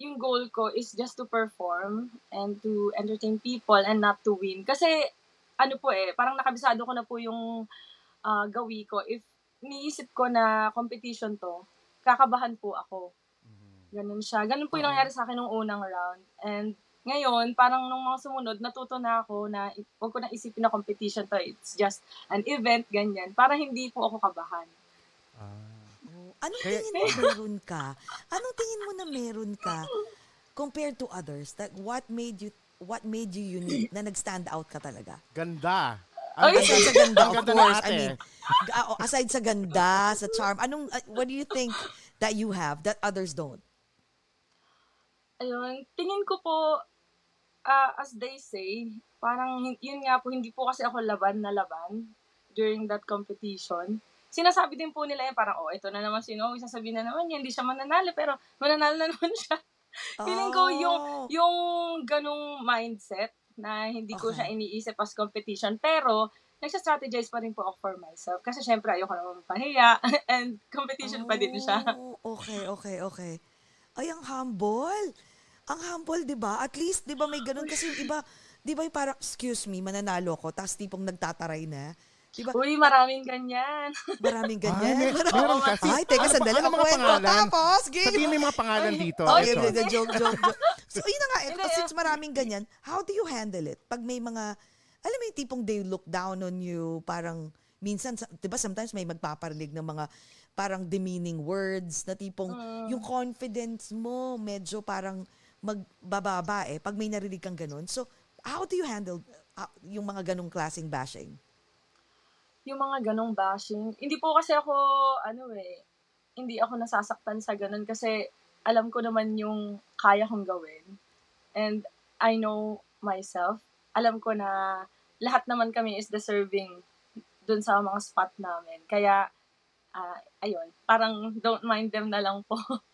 yung goal ko is just to perform and to entertain people and not to win. Kasi ano po eh, parang nakabisado ko na po yung ah, gawi ko. If niisip ko na competition to, kakabahan po ako. Ganun siya. Ganun po yung nangyari sa akin nung unang round. And ngayon, parang nung mga sumunod, natuto na ako na i- huwag ko na isipin na competition to. It's just an event, ganyan. Para hindi po ako kabahan. Ah. Oh, Anong Kaya- tingin mo [LAUGHS] meron ka? Anong tingin mo na meron ka compared to others? Like what made you what made you unique na nag-stand out ka talaga? Ganda. Ang Aside sa ganda, of ganda course. I mean, oh, aside sa ganda, sa charm, anong uh, what do you think that you have that others don't? Ayun, tingin ko po, ah, as they say, parang yun nga po, hindi po kasi ako laban na laban during that competition. Sinasabi din po nila yan, parang, oh, ito na naman si Noe, sasabihin na naman niya, hindi siya mananalo, pero mananalo na naman siya. [LAUGHS] Feeling ko yung, Oh. yung ganong mindset na hindi ko Okay. siya iniisip as competition, pero nagsa-strategize pa rin po ako for myself. Kasi syempre, ayoko naman mapahiya, [LAUGHS] and competition pa din siya. Oh, okay, okay, okay. Ay, ang humble. Ang humble, di ba? At least, di ba may ganun? Kasi yung iba, di ba yung parang, excuse me, mananalo ko, tapos tipong nagtataray na. Di ba? Uy, maraming ganyan. [LAUGHS] Maraming Ay, ganyan. may- meron kasi. Ay, teka, Ano sandali, ano mga pangalan? Tapos, game. Sabihin mo yung mga pangalan dito. Oh, Ito. yeah, yeah, joke, joke, joke. So, yun na nga. eh, Hindi, since maraming ganyan, how do you handle it? Pag may mga, alam mo yung tipong they look down on you, parang, minsan, sa- di ba sometimes may magpaparinig ng mga parang demeaning words na tipong Mm. yung confidence mo medyo parang magbababa eh pag may narinig kang ganun. So, how do you handle uh, yung mga ganong klaseng bashing? Yung mga ganong bashing. Hindi po kasi ako, ano eh, hindi ako nasasaktan sa ganon kasi alam ko naman yung kaya kong gawin. And I know myself. Alam ko na lahat naman kami is deserving dun sa mga spot namin. Kaya, ah, ayun, parang don't mind them na lang po. [LAUGHS]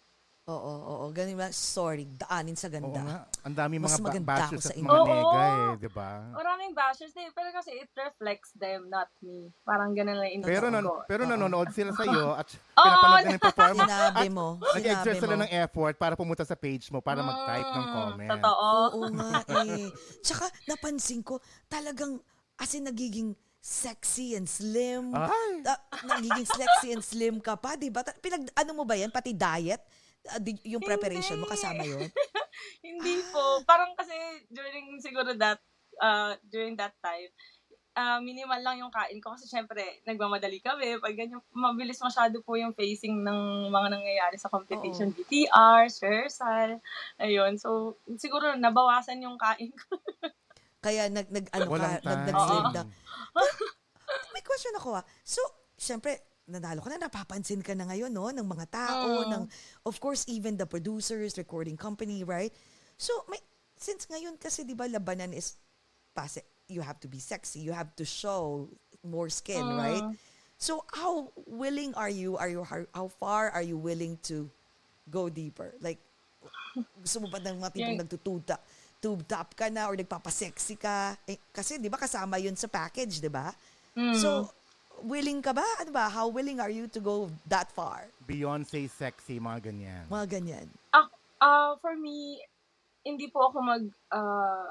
Oo, oo. Ganun ba? Sorry, daanin sa Oo ganda. nga. Ang dami Mas mga ba- maganda ako bashers sa at inyo. mga Oo. nega eh, di ba? Maraming bashers din. Pero kasi it reflects them, not me. Parang ganun lang inutok Pero, ko. nan- pero nanonood sila sa iyo [LAUGHS] at Oo. pinapanood nila yung [LAUGHS] performance. Sinabi mo. Nag-exert Sinabi sila mo. ng effort para pumunta sa page mo para mag-type ng Mm, comment. Totoo. Oo nga eh. Tsaka napansin ko, talagang as in nagiging sexy and slim. Ay! Ah, nagiging sexy and slim ka pa, di ba? Ta- Pinag, ano mo ba yan? Pati diet? Ah, yung preparation mo, Hindi. kasama yun? [LAUGHS] Hindi po. Parang kasi during siguro that, uh, during that time, uh, minimal lang yung kain ko kasi syempre nagmamadali kami. Pag ganyan, mabilis masyado po yung facing ng mga nangyayari sa competition. BTR, rehearsal, ayun. So, siguro nabawasan yung kain ko. [LAUGHS] Kaya nag, nag ano Walang ka, nag, time. nag-slim Oo. na. [LAUGHS] May question ako ah. So, syempre, nanalo ka na, napapansin ka na ngayon, no? Ng mga tao, Mm. ng, of course, even the producers, recording company, right? So, may, since ngayon kasi, di ba, labanan is, pase, you have to be sexy, you have to show more skin, Mm. right? So, how willing are you, are you, how, how far are you willing to go deeper? Like, gusto mo ba ng mga tipong Yung- nagtututa, tube top ka na or nagpapasexy ka? Eh, kasi, di ba, kasama yun sa package, di ba? Mm. So, willing ka ba? Ano ba? How willing are you to go that far? Beyonce sexy, mga ganyan. Mga ganyan. Ah, ah, for me, hindi po ako mag uh,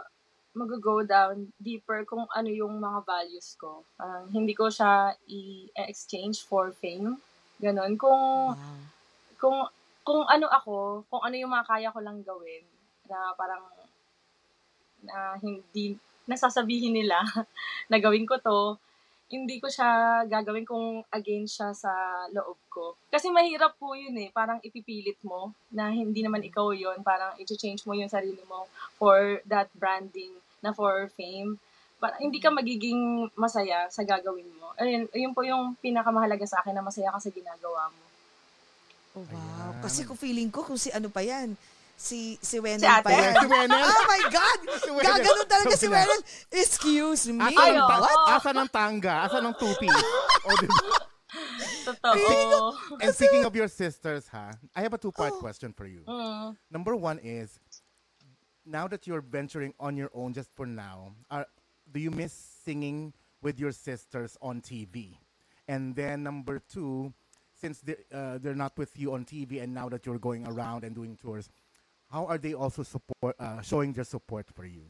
mag-go down deeper kung ano yung mga values ko. Parang hindi ko siya i-exchange for fame. Ganon. Kung Wow. kung kung ano ako, kung ano yung mga kaya ko lang gawin na parang na hindi nasasabihin nila [LAUGHS] na gawin ko to, hindi ko siya gagawin kung against siya sa loob ko. Kasi mahirap po yun eh. Parang ipipilit mo na hindi naman ikaw yun. Parang i-change mo yung sarili mo for that branding na for fame. Parang hindi ka magiging masaya sa gagawin mo. Ayun, yun po yung pinakamahalaga sa akin na masaya ka sa ginagawa mo. Oh, wow. Ayan. Kasi kung feeling ko kung si ano pa yan, si si Wenel Si pa yan. Si Wenel? Oh my God! [LAUGHS] Si Wenel. Gaganon talaga si Sabi Wenel. Excuse me. Asa Ay, ng, ta- oo. asa ng tanga? Asa ng two-piece? [LAUGHS] o, diba? Totoo. And speaking of your sisters, ha, I have a two-part Oh. question for you. Mm. Number one is, now that you're venturing on your own just for now, are, do you miss singing with your sisters on TV? And then number two, since they, uh, they're not with you on TV and now that you're going around and doing tours, how are they also support uh, showing their support for you?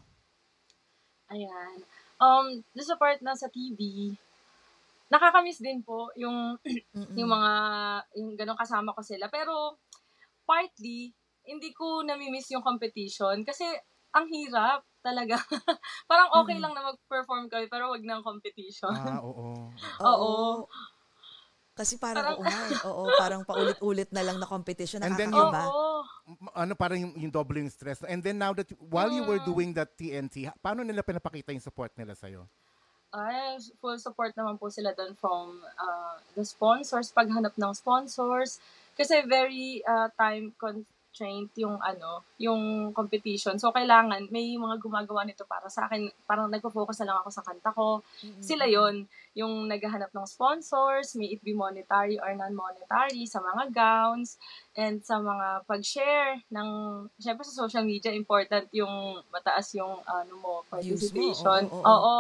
Ayan. Um, sa part na sa TV, nakakamiss din po yung Mm-mm. yung mga yung ganong kasama ko sila. Pero partly hindi ko nami-miss yung competition kasi ang hirap talaga. [LAUGHS] Parang okay Mm. lang na mag-perform kami pero wag ng competition. ah, oo. [LAUGHS] Oo. Kasi parang, Parang- oo nga eh. Oo, parang paulit-ulit na lang na competition. And then. Oo. M- ano parang yung, yung double yung stress. And then now that while you were Mm. doing that TNT, paano nila pinapakita yung support nila sa'yo? Ay, full support naman po sila doon from uh, the sponsors, paghanap ng sponsors. Kasi very uh, time constraint yung ano, yung competition. So, kailangan, may mga gumagawa nito para sa akin. Parang nagpo-focus na lang ako sa kanta ko. Sila yon yung naghahanap ng sponsors, may it be monetary or non-monetary sa mga gowns and sa mga pag-share ng, syempre sa social media, important yung mataas yung ano mo, Views mo, participation. oo, oo. Oo.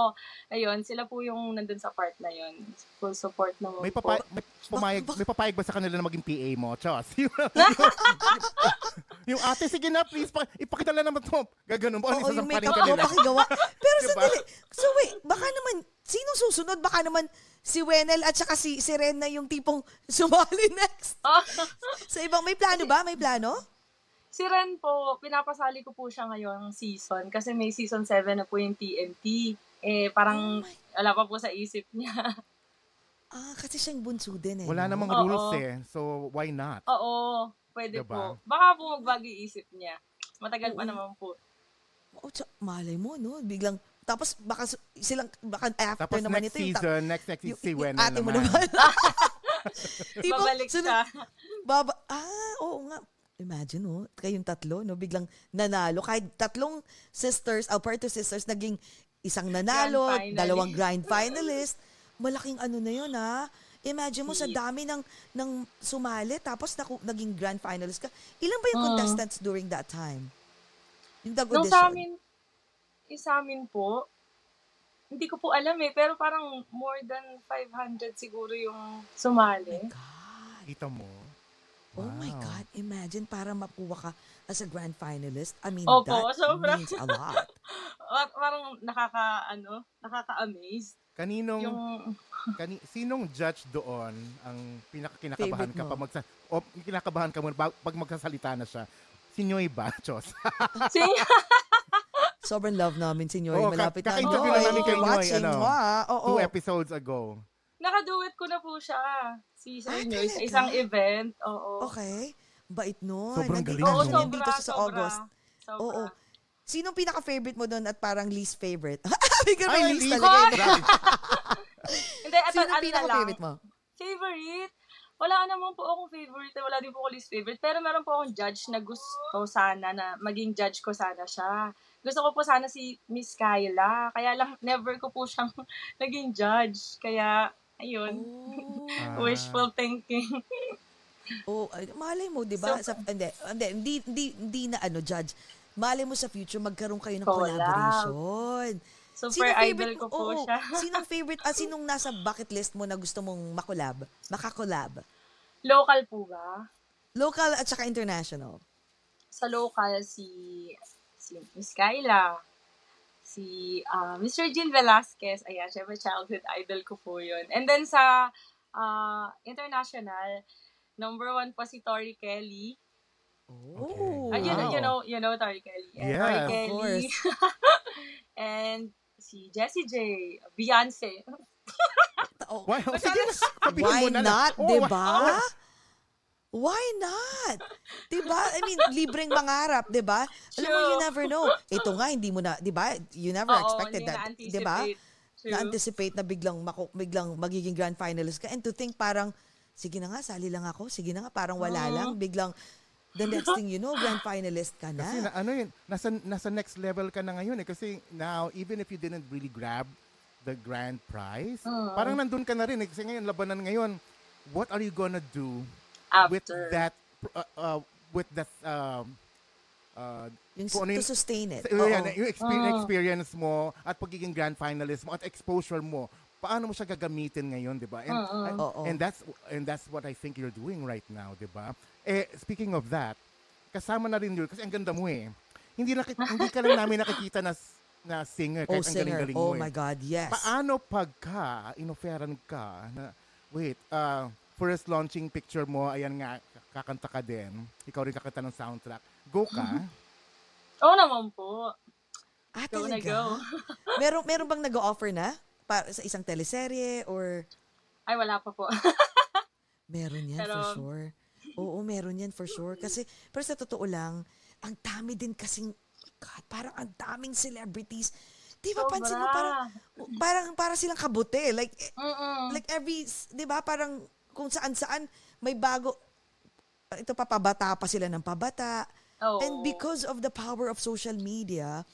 Ayun, sila po yung nandun sa part na yun. Full support naman May, po. papay, may, pumayag, may papayag ba sa kanila na maging PA mo? Chos. [LAUGHS] [LAUGHS] yung, ate, sige na, please, pa, ipakita lang naman to. Gaganon mo. Ano, Oo, yung isasampaling makeup ka mo, nila. pakigawa. [LAUGHS] Pero Diba? sandali. So wait, baka naman, sino susunod? Baka naman si Wenel at saka si, si Ren na yung tipong sumali next. [LAUGHS] Sa ibang, may plano ba? May plano? si Ren po, pinapasali ko po siya ngayong season kasi may season 7 na po yung TNT. Eh, parang Oh wala pa po sa isip niya. Ah, kasi siyang bunso din eh. Wala no? namang Oo. rules eh. So, why not? Oo, pwede Diba? po. Baka po magbago yung isip niya. Matagal pa Oo. naman po. Oh, tsa- malay mo, no? Biglang, tapos baka silang, baka after Tapos naman next ito, yung, ta- season, next next yung, si yung Wenel ate mo naman. naman. [LAUGHS] Tipo, Babalik sunod- siya. Baba, ah, oo nga. Imagine, no? Kayong tatlo, no? Biglang nanalo. Kahit tatlong sisters, or part of sisters, naging isang nanalo, Grand finalist. dalawang grand finalist. Malaking ano na yun, ha? Imagine mo sa dami ng ng sumali tapos naku, naging grand finalist ka. Ilan ba yung Mm. contestants during that time? Yung Nung audition. sa amin, yung sa amin po, hindi ko po alam eh, pero parang more than 500 siguro yung Oh sumali. my God. Kita mo? Oh my Wow. God. Imagine para makuha ka as a grand finalist. I mean, Opo, that sobra. means a lot. [LAUGHS] Par- Parang nakaka, ano, nakaka-amaze. Kaninong, Yung, kani, sinong judge doon ang pinakakinakabahan ka pa magsa, o kinakabahan ka mo ba- pag magsasalita na siya? Si Nyoy ba, [LAUGHS] Chos? si, [LAUGHS] Sobrang love namin si Nyoy. Ka- Malapit na. kaka-interview lang Nyoy, namin kay Nyoy, ano, mo, ah. Oo. Two episodes ago. nakaduet ko na po siya. Si Sir Ah, Noy, sa isang event. Oo. Okay. Bait nun. Sobrang Nandito- galing, Oo, no? sobra, siya sa sobra. August. Sobra. Oo. Sinong pinaka-favorite mo doon at parang least favorite? Bigyan [LAUGHS] may least- talaga. [LAUGHS] Hindi, at Sino ano pinaka-favorite mo? Favorite? Wala naman po akong favorite. Wala din po ako least favorite. Pero meron po akong judge na gusto sana na maging judge ko sana siya. Gusto ko po sana si Miss Kyla. Kaya lang, [LAUGHS] never ko po siyang naging judge. Kaya, ayun. Ah. Wishful thinking. Oh, ay, malay mo, 'di ba? So- sa, hindi, hindi, hindi, hindi, hindi na ano judge. Malay mo sa future magkaroon kayo ng Collab. collaboration. Super idol ko po oo, siya. [LAUGHS] sinong favorite, ah, sinong nasa bucket list mo na gusto mong makolab? Makakolab? Local po ba? Local at saka international. Sa local, si, si Miss Kyla. Si uh, Mr. Jill Velasquez. Ayan, syempre childhood idol ko po yun. And then sa uh, international, number one po si Tori Kelly. Oh. Ah, you, know, Wow. you know, you know Tori Kelly. And Yes. Tori Of Kelly. [LAUGHS] and si Jessie J. Beyonce. Oh, Why, oh, sige [LAUGHS] na, Why mo na not, Oh, di why- ba? [LAUGHS] Why not? 'Di ba? I mean, libreng mangarap, 'di ba? Alam mo, you never know. Ito nga hindi mo na, 'di ba? You never Oo, expected that, 'di na-anticipate. ba? Na-anticipate na biglang mako, biglang magiging grand finalist ka and to think parang sige na nga, sali lang ako. Sige na nga, parang wala lang, biglang the next thing you know, [LAUGHS] grand finalist ka Kasi na. na, ano yun, nasa, nasa next level ka na ngayon eh. Kasi now, even if you didn't really grab the grand prize, parang nandun ka na rin eh. Kasi ngayon, labanan ngayon, what are you gonna do with After. that, uh, uh, with that, um, uh, Yung kung ano to sustain it. So, yan, yung experience, experience mo at pagiging grand finalist mo at exposure mo, paano mo siya gagamitin ngayon, 'di ba? And, and, Oo. and that's and that's what I think you're doing right now, 'di ba? Eh speaking of that, kasama na rin yun kasi ang ganda mo eh. Hindi na [LAUGHS] hindi ka lang namin nakikita na na singer Oh, kahit ang singer. galing-galing Oh mo. my eh. God, yes. Paano pagka inoferan ka na wait, uh, first launching picture mo, ayan nga, kakanta ka din. Ikaw rin kakanta ng soundtrack. Go ka. [LAUGHS] Oo naman po. Ah, Go na talaga? go. [LAUGHS] meron, meron bang nag-offer na? Para sa isang teleserye or Ay, wala pa po. meron yan for Pero- sure. Oo, meron yan for sure. Kasi, pero sa totoo lang, ang dami din kasing, God, parang ang daming celebrities. Di ba, Sobra. pansin mo, parang, parang, parang silang kabuti. Like, eh, Mm-mm. like every, di ba, parang kung saan-saan may bago, ito pa, pabata pa sila ng pabata. Oo. And because of the power of social media,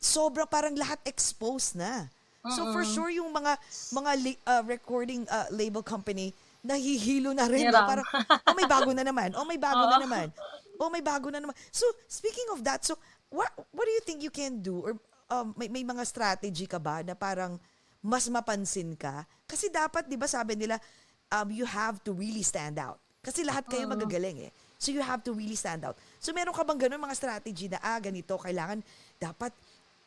sobra parang lahat exposed na. So for sure yung mga mga li- uh, recording uh, label company nahihilo na rin. no? Parang, oh may bago na naman. Oh may bago na Oo. naman. Oh may bago na naman. So speaking of that, so what what do you think you can do or um, may, may mga strategy ka ba na parang mas mapansin ka? Kasi dapat 'di ba sabi nila um, you have to really stand out. Kasi lahat kayo magagaling eh. So you have to really stand out. So meron ka bang ganun mga strategy na ah ganito kailangan dapat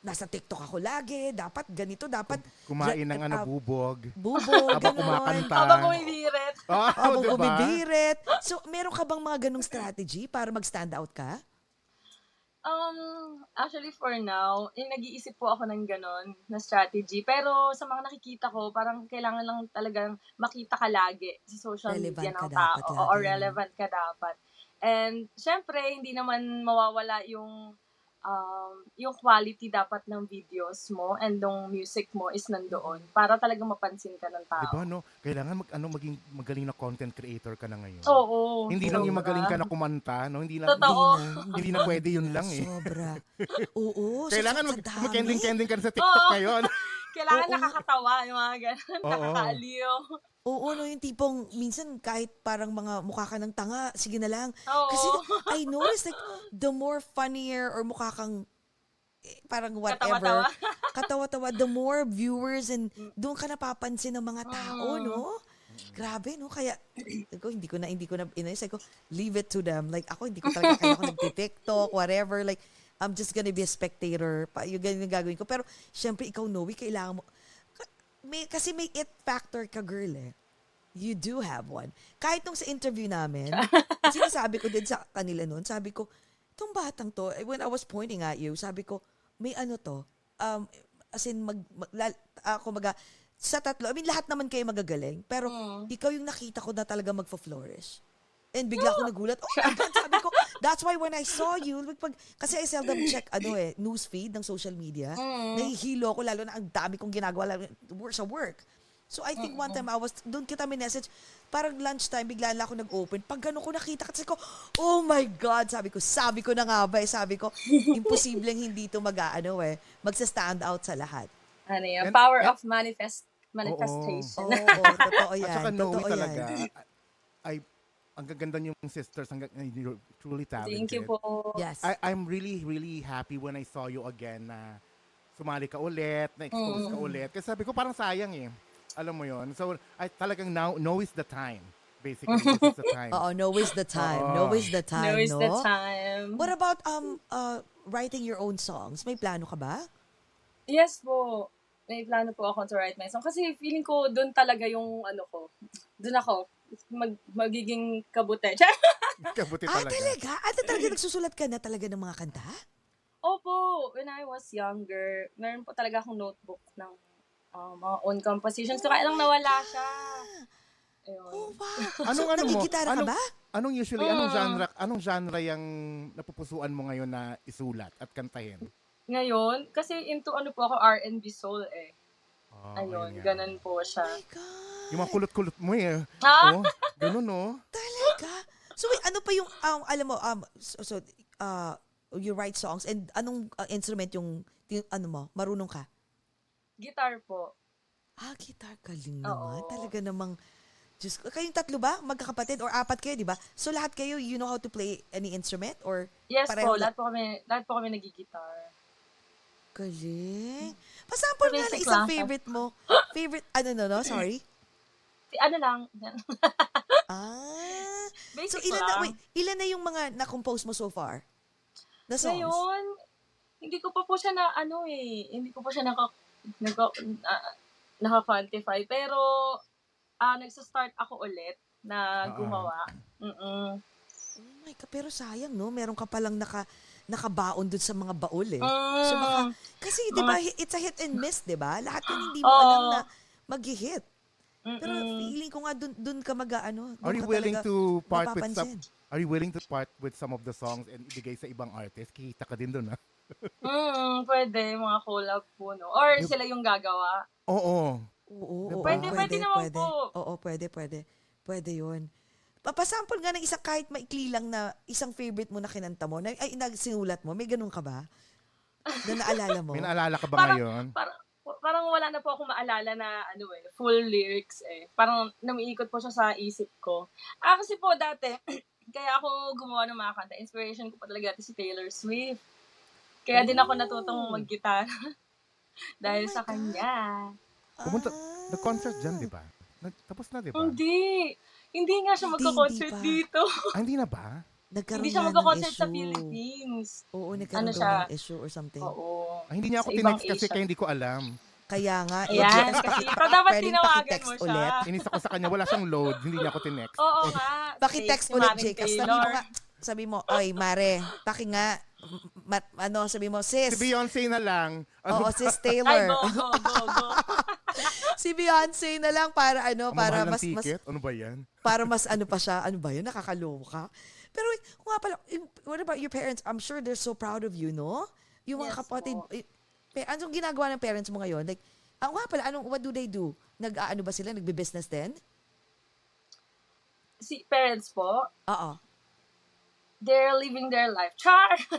nasa TikTok ako lagi, dapat ganito, dapat Kumain ng ano, ah, bubog. bubog, Habang kumakanta. Habang bumibirit. Oh, [LAUGHS] Habang diba? bumibirit. So, meron ka bang mga ganong strategy para mag-stand out ka? Um, actually for now, eh, nag-iisip po ako ng ganon na strategy. Pero sa mga nakikita ko, parang kailangan lang talagang makita ka lagi sa social Relevant media ka ng dapat tao. O no? relevant ka dapat. And syempre, hindi naman mawawala yung um, yung quality dapat ng videos mo and ng music mo is nandoon para talaga mapansin ka ng tao. Diba, no? Kailangan mag, ano, maging magaling na content creator ka na ngayon. Oo. Hindi lang yung magaling ka na kumanta, no? Hindi na, Totoo. Hindi, hindi na pwede yun lang eh. Sobra. Oo. so [LAUGHS] Kailangan mag, mag-kending-kending ka na sa TikTok Oo. ngayon. [LAUGHS] Kailangan Oo. nakakatawa yung mga ganun. Oo. Nakakaaliw. Oo, no, yung tipong minsan kahit parang mga mukha ka ng tanga, sige na lang. Oo. Kasi [LAUGHS] I noticed like the more funnier or mukha kang eh, parang whatever, Katawa-tawa. [LAUGHS] the more viewers and doon ka napapansin ng mga tao, Mm. no? Grabe, no? Kaya, sabi ko, hindi ko na, hindi ko na, inayos. Ko, leave it to them. Like, ako, hindi ko talaga kaya ako nagtitiktok, whatever. Like, I'm just gonna be a spectator. Pa, yung ganyan yung gagawin ko. Pero, syempre, ikaw, Noe, kailangan mo, may, kasi may it factor ka, girl, eh. You do have one. Kahit nung sa interview namin, [LAUGHS] sinasabi ko din sa kanila noon, sabi ko, itong batang to, eh, when I was pointing at you, sabi ko, may ano to, um, as in, mag, mag lal- ako maga, sa tatlo, I mean, lahat naman kayo magagaling, pero ikaw yung nakita ko na talaga magfa-flourish. And bigla ako nagulat, oh my [LAUGHS] God, sabi ko, that's why when I saw you, like, pag, kasi I seldom check, ano eh, news feed ng social media, nahihilo ko, lalo na ang dami kong ginagawa lalo, sa work. So I think one time I was, doon kita message, parang lunchtime, bigla lang ako nag-open. Pag gano'n ko nakita, kasi ko, oh my God, sabi ko, sabi ko na nga ba, eh, sabi ko, imposibleng hindi ito mag, ano eh, magsa-stand out sa lahat. Ano yun? And- Power and- of manifest manifestation. Oo, oh, totoo At yan. saka Noe totoo talaga, yan. Ang gaganda niyong sisters, ang, you're truly talented. Thank you po. Yes. I, I'm really, really happy when I saw you again na sumali ka ulit, na-expose ka ulit. Kasi sabi ko, parang sayang eh. Alam mo yon So, I talagang now, now is the time. Basically, this [LAUGHS] is the time. Oo, no is the time. Oo. No is the time, Now is no? the time. What about um uh writing your own songs? May plano ka ba? Yes po. May plano po ako to write my song. Kasi feeling ko doon talaga yung ano ko. [LAUGHS] Doon ako. Mag, magiging kabute. [LAUGHS] Kabuti Ah, talaga. talaga? Ah, talaga nagsusulat ka na talaga ng mga kanta? Opo, when I was younger, meron po talaga akong notebook ng uh, mga own compositions. So, kaya lang nawala siya. Ayun. Oh, wow. Anong so, ano mo? ka Anong- ba? Anong usually, anong Mm. genre, anong genre yung napupusuan mo ngayon na isulat at kantahin? Ngayon, kasi into ano po ako, R&B soul eh. Oh, Ayun, yan. ganun po siya. Oh my God. Yung mga kulot-kulot mo eh. Ha? Oh, ganun no? Talaga? So, wait, ano pa yung, um, alam mo, um, so, so uh, you write songs and anong uh, instrument yung, yung, ano mo, marunong ka? Guitar po. Ah, guitar galing naman. Oo. Talaga namang, Diyos ko. Kayong tatlo ba? Magkakapatid or apat kayo, di ba? So, lahat kayo, you know how to play any instrument? Or Yes Pareho po, la- lahat po kami, lahat po kami nagigitar. Galing? Pasample nga na isang favorite mo. [GASPS] Favorite, ano no, no? Sorry. Si- Ano lang, [LAUGHS] Ah. basic So, ilan na, lang. wait, ilan na yung mga na-compose mo so far? Na songs? Ngayon, hindi ko pa po siya na, ano eh, hindi ko pa siya naka, naka, ah, naka-quantify. Pero, ah nagsa-start ako ulit na gumawa. Mm-mm. Oh my God, pero sayang, no? Meron ka palang naka, nakabaon dun sa mga baul eh. Mm. So baka, kasi di ba, Mga- it's a hit and miss, di ba? Lahat yun hindi mo Oo. alam na mag-hit. Pero feeling ko nga dun, dun ka mag ano. Are you willing to part with some, are you willing to part with some of the songs and ibigay sa ibang artist? Kikita ka din doon, ha? [LAUGHS] Mm, pwede, mga collab po, no? Or sila yung gagawa. Oo. Oo, oo, oo, Pwede, pwede naman pwede. po. Oo, pwede, pwede. Pwede yun. Papasample nga ng isang kahit maikli lang na isang favorite mo na kinanta mo, na, ay, nagsinulat mo, may ganun ka ba? Na naalala mo? [LAUGHS] May naalala ka ba Parang- ngayon? Parang, parang wala na po ako maalala na ano eh, full lyrics eh. Parang namiikot po siya sa isip ko. Ah, kasi po dati, [CLEARS THROAT] kaya ako gumawa ng mga kanta. Inspiration ko pa talaga dati si Taylor Swift. Kaya din ako Oh. natutong mag-gitara. [LAUGHS] Dahil Oh sa God. kanya. Pumunta, Ah. nag-concert dyan, di ba? Nag- Tapos na, di ba? Hindi. Hindi nga siya Hindi, magka-concert hindi dito. Ah, hindi na ba? Nagkaroon Hindi siya magka-concert sa. Philippines. Oo, nagkaroon Ano siya? ng issue or something. Oo. Ah, hindi niya ako tinext kasi Asia. kaya hindi ko alam. Kaya nga, Ayan, i-text kasi [LAUGHS] ito dapat tinawagan mo siya. ulit. Inis ako sa kanya, wala siyang load, hindi niya ako tinext. [LAUGHS] Oo nga. [LAUGHS] Paki-text ulit, Jake. Sabi mo nga, sabi mo, oy, Mare, paki nga, ma- ano, sabi mo, sis. Si Beyonce na lang. Oo, Ano, sis Ay, Taylor. go, go, go, go. Si Beyonce na lang para ano, ang para mahal ng mas, mas, ticket? Ano ba yan? para mas ano pa siya, ano ba yun, nakakaloka. Pero kung nga pala, what about your parents? I'm sure they're so proud of you, no? Yung mga Yes kapatid, po. eh, pe, anong ginagawa ng parents mo ngayon? Like, ah, nga pala, anong, what do they do? Nag-ano ba sila? Nagbe-business din? Si parents po, Oo. They're living their life. Char! [LAUGHS]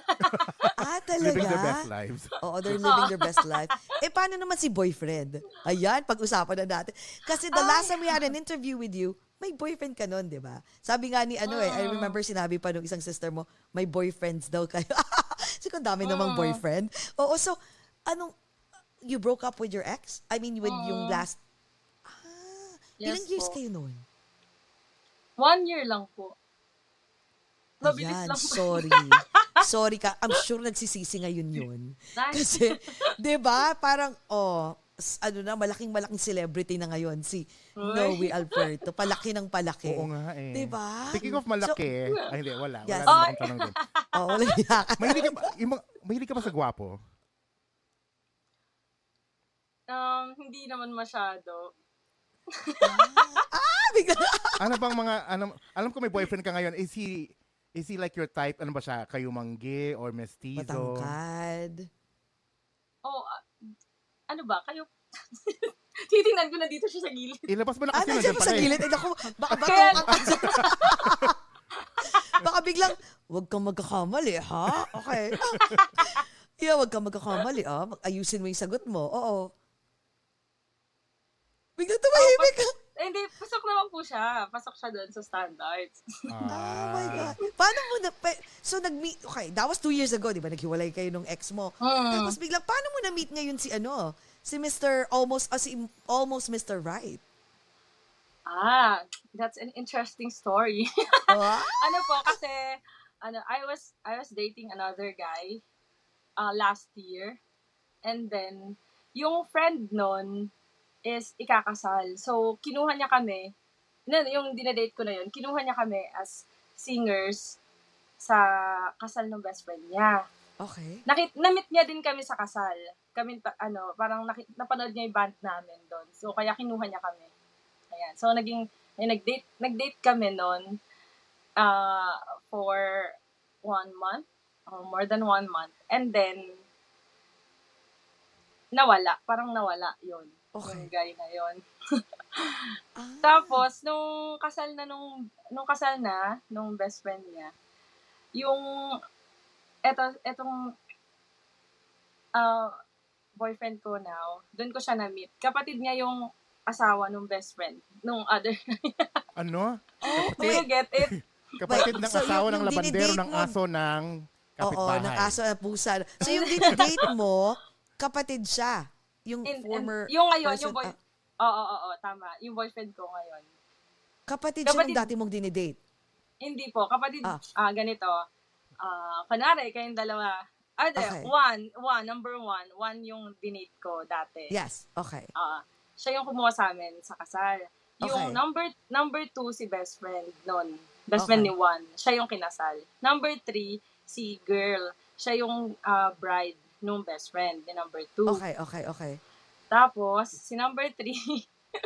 Ah, talaga? Living their best lives. Oo, they're living their best [LAUGHS] life. Eh, paano naman si boyfriend? Ayan, pag-usapan na natin. Kasi the last time we had an interview with you, may boyfriend ka nun, di ba? Sabi nga ni ano eh, I remember sinabi pa nung isang sister mo, may boyfriends daw kayo. [LAUGHS] Kasi kung dami namang boyfriend. Oo, so, anong, you broke up with your ex? I mean, with yung last, ah, ilang Yes years po. kayo noon? One year lang po. Mabilis Ayan, lang po. sorry. [LAUGHS] sorry ka. I'm sure nagsisisi ngayon yun. Nice. Kasi, [LAUGHS] di ba, parang, oh, ano na, malaking malaking celebrity na ngayon si Noe Alberto. Palaki ng palaki. Oo nga eh. Di ba? Speaking of malaki, ay hindi, wala. Yes. Wala naman akong tanong doon. [LAUGHS] Oo, wala niya. Mahilig ka, ba, yung, mahilig ka ba sa gwapo? Um, hindi naman masyado. Ah, bigla. Ano bang mga, ano, alam ko may boyfriend ka ngayon, is he, is he like your type? Ano ba siya? Kayo manggi or mestizo? Matangkad. Oh, ah, ano ba? Kayo, [LAUGHS] titingnan ko na dito siya sa gilid. Ilabas mo na Ah, kasi nandiyan nandiyan pala sa eh. gilid. Ay, naku, baka ba Kaya- [LAUGHS] Baka biglang, huwag kang magkakamali, ha? Okay. [LAUGHS] yeah, huwag kang magkakamali, ah. Ayusin mo yung sagot mo. Oo. Biglang tumahimik ka. Eh, hindi, pasok naman po siya. Pasok siya doon sa standards. [LAUGHS] Oh my Ah. God. Paano mo na, pe- so nag-meet, okay, that was two years ago, di ba? Naghiwalay kayo nung ex mo. Hmm. Tapos biglang, paano mo na-meet ngayon si ano? Si Mr. Almost, ah, si Almost Mr. Right. Ah, that's an interesting story. [LAUGHS] Wow. ano po, kasi, ano, I was, I was dating another guy uh, last year. And then, yung friend nun is ikakasal. So, kinuha niya kami, na, yung dinadate ko na yun, kinuha niya kami as singers sa kasal ng best friend niya. Okay. Nakit, na-meet niya din kami sa kasal. Kami, pa- ano, parang nakit, napanood niya yung band namin doon. So, kaya kinuha niya kami. Ayan. So, naging, ay, nag-date, nag-date kami noon uh, for one month, or more than one month. And then, nawala. Parang nawala yun. Okay. Yung guy na yun. [LAUGHS] Ah, Tapos, nung kasal na nung, nung kasal na, nung best friend niya, yung, eto, etong, uh, boyfriend ko now, doon ko siya na-meet. Kapatid niya yung asawa nung best friend, nung other. [LAUGHS] Ano? Do you get it? [LAUGHS] Kapatid Wait, ng so asawa yung- ng labandero dinidate ng mo- aso ng Oo, kapitbahay. ng aso at pusa. So yung dinadate mo, kapatid siya. Yung in- former yung ngayon, person, yung boy, ah, oo, oo, oo, tama. Yung boyfriend ko ngayon. kapatid, siya kapatid- nung dati mong dinidate. Hindi po, kapatid, Ah. ah, ganito, ah, kunwari, kayong dalawa, ah, Okay. one, one, number one, one yung dinate ko dati. Yes, okay. Ah, siya yung kumuha sa amin sa kasal. Yung Okay. number number two, si best friend nun. Best friend Okay. ni Juan. Siya yung kinasal. Number three, si girl. Siya yung ah, bride nung best friend, ni number two. Okay, okay, okay. Tapos, si number three,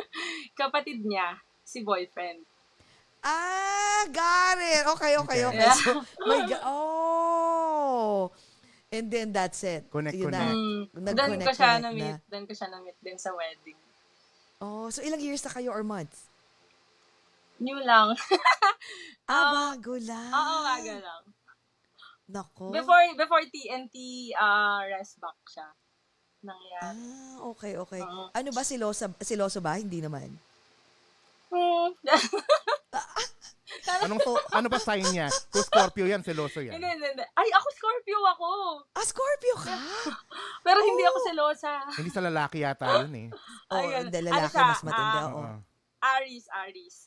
[LAUGHS] kapatid niya, si boyfriend. Ah, got it. Okay, okay, okay. Yeah. So, [LAUGHS] my God. Oh. And then that's it. Connect, Yun connect. na. Mm, doon ko siya na-meet. na. Doon ko siya na-meet din sa wedding. Oh, so ilang years na kayo or months? New lang. [LAUGHS] Ah, bago lang. Oo, waga lang. Nako. Before before TNT uh, rest back siya. Nangyari. Ah, okay, okay. Oo. Ano ba, silosa, siloso ba? Hindi naman. Hmm. [LAUGHS] Anong, ano ba sign niya? Kung Scorpio yan, seloso yan. Hindi, hindi, hindi. Ay, ako Scorpio ako. Ah, Scorpio ka? [LAUGHS] Pero hindi ako selosa. Hindi sa lalaki yata yun eh. Oo, Ayun. hindi, Ano lalaki siya? mas matindi. Ah, oo. Oo. Aries, Aries.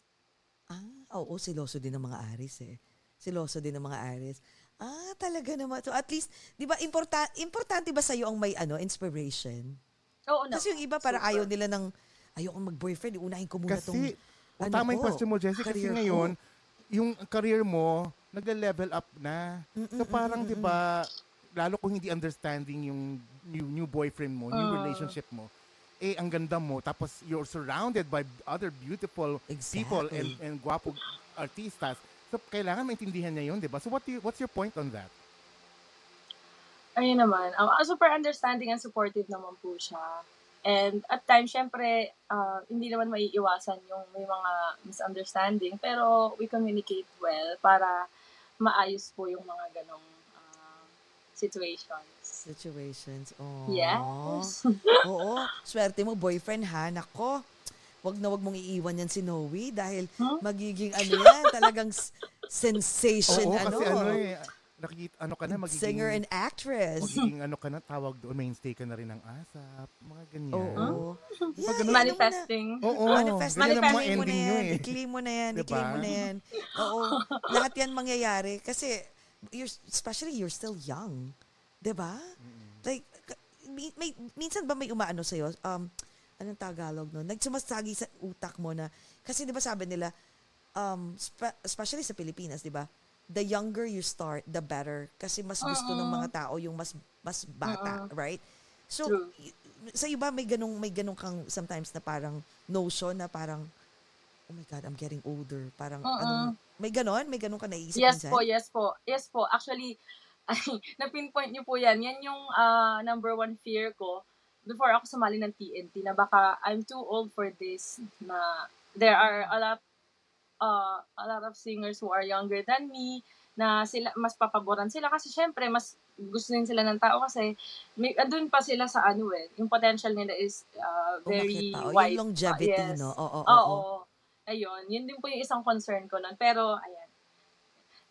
Ah, oo, siloso din ng mga Aris eh. Siloso din ng mga Aris. Ah, talaga naman. So at least, 'di ba importa importante ba sa ang may ano, inspiration? Oo, no. Kasi yung iba para Super. ayaw nila ng ayoko mag-boyfriend, unahin ko muna tong Kasi, o ano tama yung question mo, Jessie, kasi career ko. ngayon, yung career mo, nagle-level up na. So parang, di ba, lalo kung hindi understanding yung new, new boyfriend mo, new Ah. relationship mo, eh, ang ganda mo, tapos you're surrounded by other beautiful people and, Exactly. and guwapo artistas. So, kailangan maintindihan niya yun, di ba? So, what do you, what's your point on that? Ayun naman. Um, super understanding and supportive naman po siya. And at times, syempre, uh, hindi naman maiiwasan yung may mga misunderstanding. Pero we communicate well para maayos po yung mga ganong ah, situations. Situations. Oh. Yes. Oo. [LAUGHS] Swerte mo, boyfriend ha. Nako. Wag na wag mong iiwan yan si Noe dahil Huh? magiging ano yan, [LAUGHS] talagang sensation Oo, ano. kasi ano eh, nakikita, ano ka na, magiging, Singer and actress. magiging ano ka na, tawag doon, mainstay ka na rin ng ASAP, mga ganyan. Oo. Yeah, Pag ano. Manifesting. Oo, Manifest, ganyan ang mga i-claim mo na yan, eh. i-claim mo na yan, Diba? i-claim mo na yan. Oo, lahat yan mangyayari kasi, you're, especially you're still young. 'Di ba? Like, mi- may, minsan ba may umaano sa'yo, um, anong Tagalog no? Nagsumasagi sa utak mo na, kasi 'di ba sabi nila, um, spe- especially sa Pilipinas, 'di ba? The younger you start, the better. Kasi mas gusto ng mga tao yung mas mas bata, right? So, True. y- sa iba may ganung may ganung kang sometimes na parang notion na parang oh my god, I'm getting older. Parang Oo. ano, may ganon, may ganun ka naisip Yes minsan? po, yes po. Yes po. Actually, [LAUGHS] ay, na-pinpoint niyo po yan. Yan yung ah, number one fear ko before ako sumali ng TNT na baka I'm too old for this na there are a lot uh, a lot of singers who are younger than me na sila mas papaboran sila kasi syempre mas gusto din sila ng tao kasi may andun pa sila sa ano eh yung potential nila is uh, very Umakyat pa. O, wide yung longevity, pa. Yes. no? Oo, oo, Oo. oo. Ayun, yun din po yung isang concern ko nun. Pero, ayan.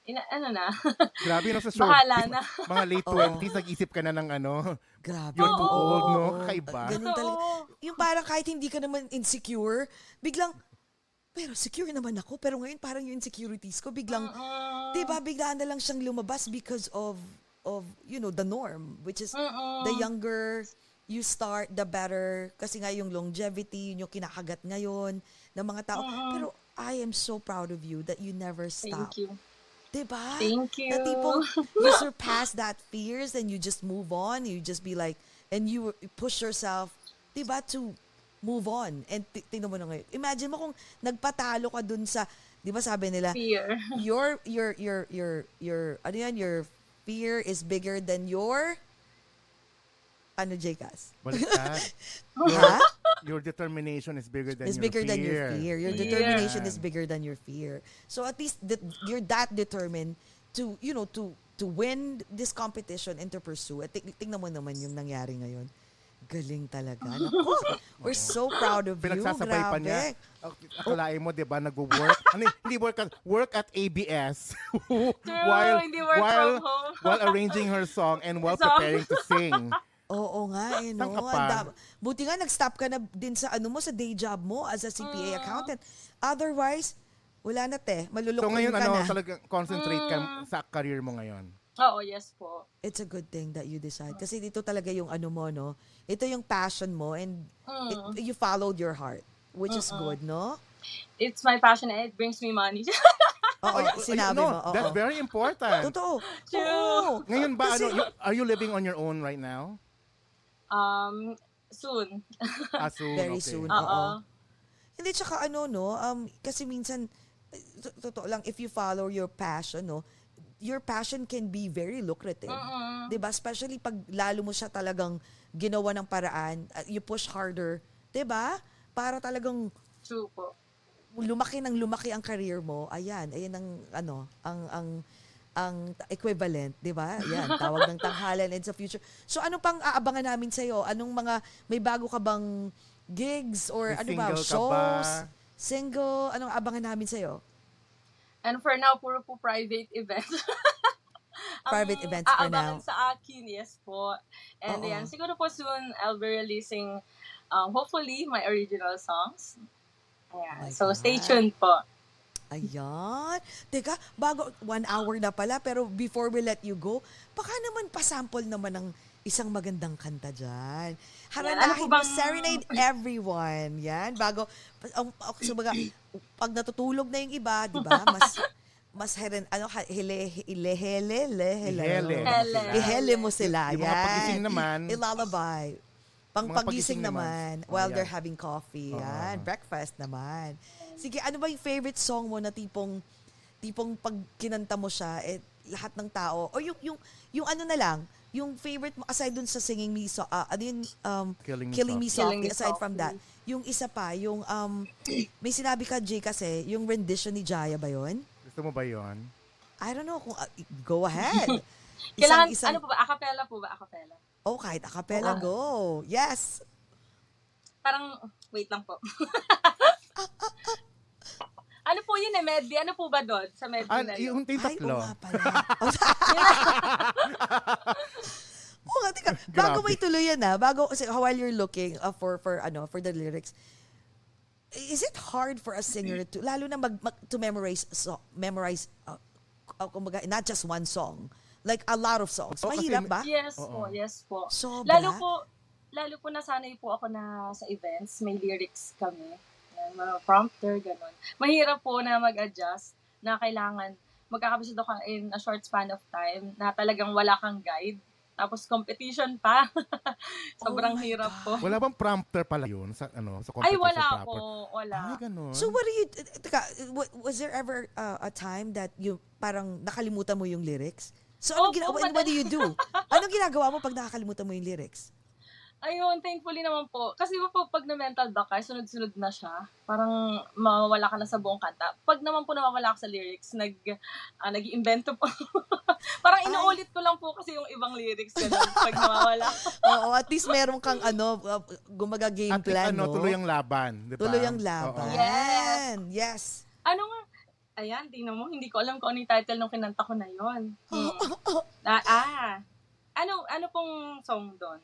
Ina, ano na, [LAUGHS] Grabe na sa show. bahala na. Mga late Oo. 20s, nag-isip ka na ng ano, Grabe. you're too Oo. old, no? Kakaiba. Ganun talaga. Yung parang kahit hindi ka naman insecure, biglang, pero secure naman ako. Pero ngayon parang yung insecurities ko, biglang, Mm-mm. di ba, biglaan na lang siyang lumabas because of, of, you know, the norm, which is Mm-mm. the younger you start, the better. Kasi nga yung longevity, yun yung kinakagat ngayon ng mga tao. Pero I am so proud of you that you never stop. Thank you. Diba? Thank you. Na tipong [LAUGHS] you surpass that fears and you just move on. You just be like, and you push yourself, diba, to move on. And t- tingnan mo na ngayon. Imagine mo kung nagpatalo ka dun sa, di ba sabi nila, Fear. [LAUGHS] your, your, your, your, your, ano yan, your fear is bigger than your, ano, Jcas? Baliktad. [LAUGHS] Ha? Your determination is bigger than is your bigger fear. than your fear. Your Yeah. determination is bigger than your fear. So at least that you're that determined to, you know, to to win this competition and to pursue. At ting- tingnan mo naman yung nangyari ngayon. Galing talaga. Naku, [LAUGHS] we're so proud of you. Pinagsasabay pa Grabe. niya. Ak- Akalain mo, di ba, nag-work. ano, hindi work at, work at ABS. [LAUGHS] while, hindi work while, from home. while arranging her song and while [LAUGHS] Song. preparing to sing. Oo nga eh, no? Ka? Ang Buti nga nag-stop ka na din sa ano mo, sa day job mo as a CPA accountant. Otherwise, wala na te. Malulukuin So ngayon, ka ano, na. talagang concentrate ka Mm. sa career mo ngayon. Oo, yes po. it's a good thing that you decide. Kasi dito talaga yung ano mo, no? Ito yung passion mo and it- you followed your heart, which is good, no? It's my passion and it brings me money. [LAUGHS] Oo, Ay, sinabi no, mo. Oo. That's very important. Totoo. True. Oo. Ngayon ba, Kasi- ano, you- are you living on your own right now? Um, soon. Ah, [LAUGHS] soon. Very okay. soon. Oo. Hindi, tsaka ano, no? Um, kasi minsan, to- totoo lang, if you follow your passion, no? Your passion can be very lucrative. Mm-mm. 'Di ba? Especially pag lalo mo siya talagang ginawa ng paraan, uh, you push harder, 'di ba? Para talagang True po. lumaki ng lumaki ang career mo, ayan, ayan ang ano, ang ang ang equivalent, 'di ba? Ayan, [LAUGHS] tawag ng tanghalan and sa future. So ano pang aabangan namin sa iyo? Anong mga may bago ka bang gigs or May ano ba, shows? ba? Single, anong abangan namin sa iyo? And for now, puro po private events. [LAUGHS] Private Ang events for aabangan now. sa akin, yes po. And Oo. yan, siguro po soon, I'll be releasing, um, hopefully, my original songs. my Ayan. so, stay God. tuned po. Ayan. Teka, bago, one hour na pala, pero before we let you go, baka naman pasample naman ng isang magandang kanta dyan. Haranahin mo, serenade everyone. Yan, bago, ang, so baga, pag natutulog na yung iba, di ba, [LAUGHS] mas, mas heren, ano, ha- hele, hele, hele, hele. Hele. Ihele mo sila. Yung mga pagising naman, Ilalabay. Pang pagising naman, naman. while Oh, they're having coffee. Oo. Yan, breakfast naman. Sige, ano ba yung favorite song mo na tipong tipong pag kinanta mo siya eh lahat ng tao o yung yung yung ano na lang, yung favorite mo aside dun sa singing me so ah, ano yun um Killing Me Killing Me Softly. Killing Softly Me aside from that. Yung isa pa, yung um may sinabi ka Jay kasi, yung rendition ni Jaya ba yun? gusto mo ba yon? I don't know kung, uh, go ahead. [LAUGHS] Kailangan, Isang- isang- ano po ba? Acapella po ba? Acapella. Oh, kahit acapella, go. Yes. Parang, wait lang po. [LAUGHS] ano po yun eh, medley? Ano po ba doon sa medley Ah, na yun? yung yung Ay, tatlo. oo nga pala. [LAUGHS] Oo nga, teka. Bago Grabe. may tuloy yan ah, bago, kasi while you're looking uh, for, for, ano, for the lyrics, is it hard for a singer to, lalo na mag, mag- to memorize, so, memorize, uh, uh, kumbaga, not just one song, like a lot of songs. Oh, kasi Mahirap ba? Yes Oo. po, yes po. Sobra? Lalo po, lalo po nasanay po ako na sa events, may lyrics kami, yan, mga prompter, ganun. Mahirap po na mag-adjust na kailangan magkakabisid ako in a short span of time na talagang wala kang guide. Tapos competition pa. [LAUGHS] Sobrang Oh hirap God. po. Wala bang prompter pala yun sa ano sa Ay, competition wala proper? po. Wala. Ay, ganun. So what do you, teka, wa- was there ever uh, a time that you parang nakalimutan mo yung lyrics? So anong Opo, ginagawa, madali- what do you do? [LAUGHS] Anong ginagawa mo pag nakakalimutan mo yung lyrics? Ayun, thankfully naman po. Kasi po, pag na-mental block ka, sunod-sunod na siya. Parang mawawala ka na sa buong kanta. Pag naman po nawawala ka sa lyrics, nag, ah, nag-iimbento po. [LAUGHS] Parang inuulit ko lang po kasi yung ibang lyrics ganun, pag nawawala. [LAUGHS] Oo, at least meron kang ano, uh, gumaga game At least, plan, ano, no? tuloy ang laban, di ba? Tuloy ang laban. Oo. Yes. Yes. ano nga? Ayan, tingnan mo, hindi ko alam kung ano yung title ng kinanta ko na yon. Hmm. [LAUGHS] ah, ah. Ano, ano pong song doon?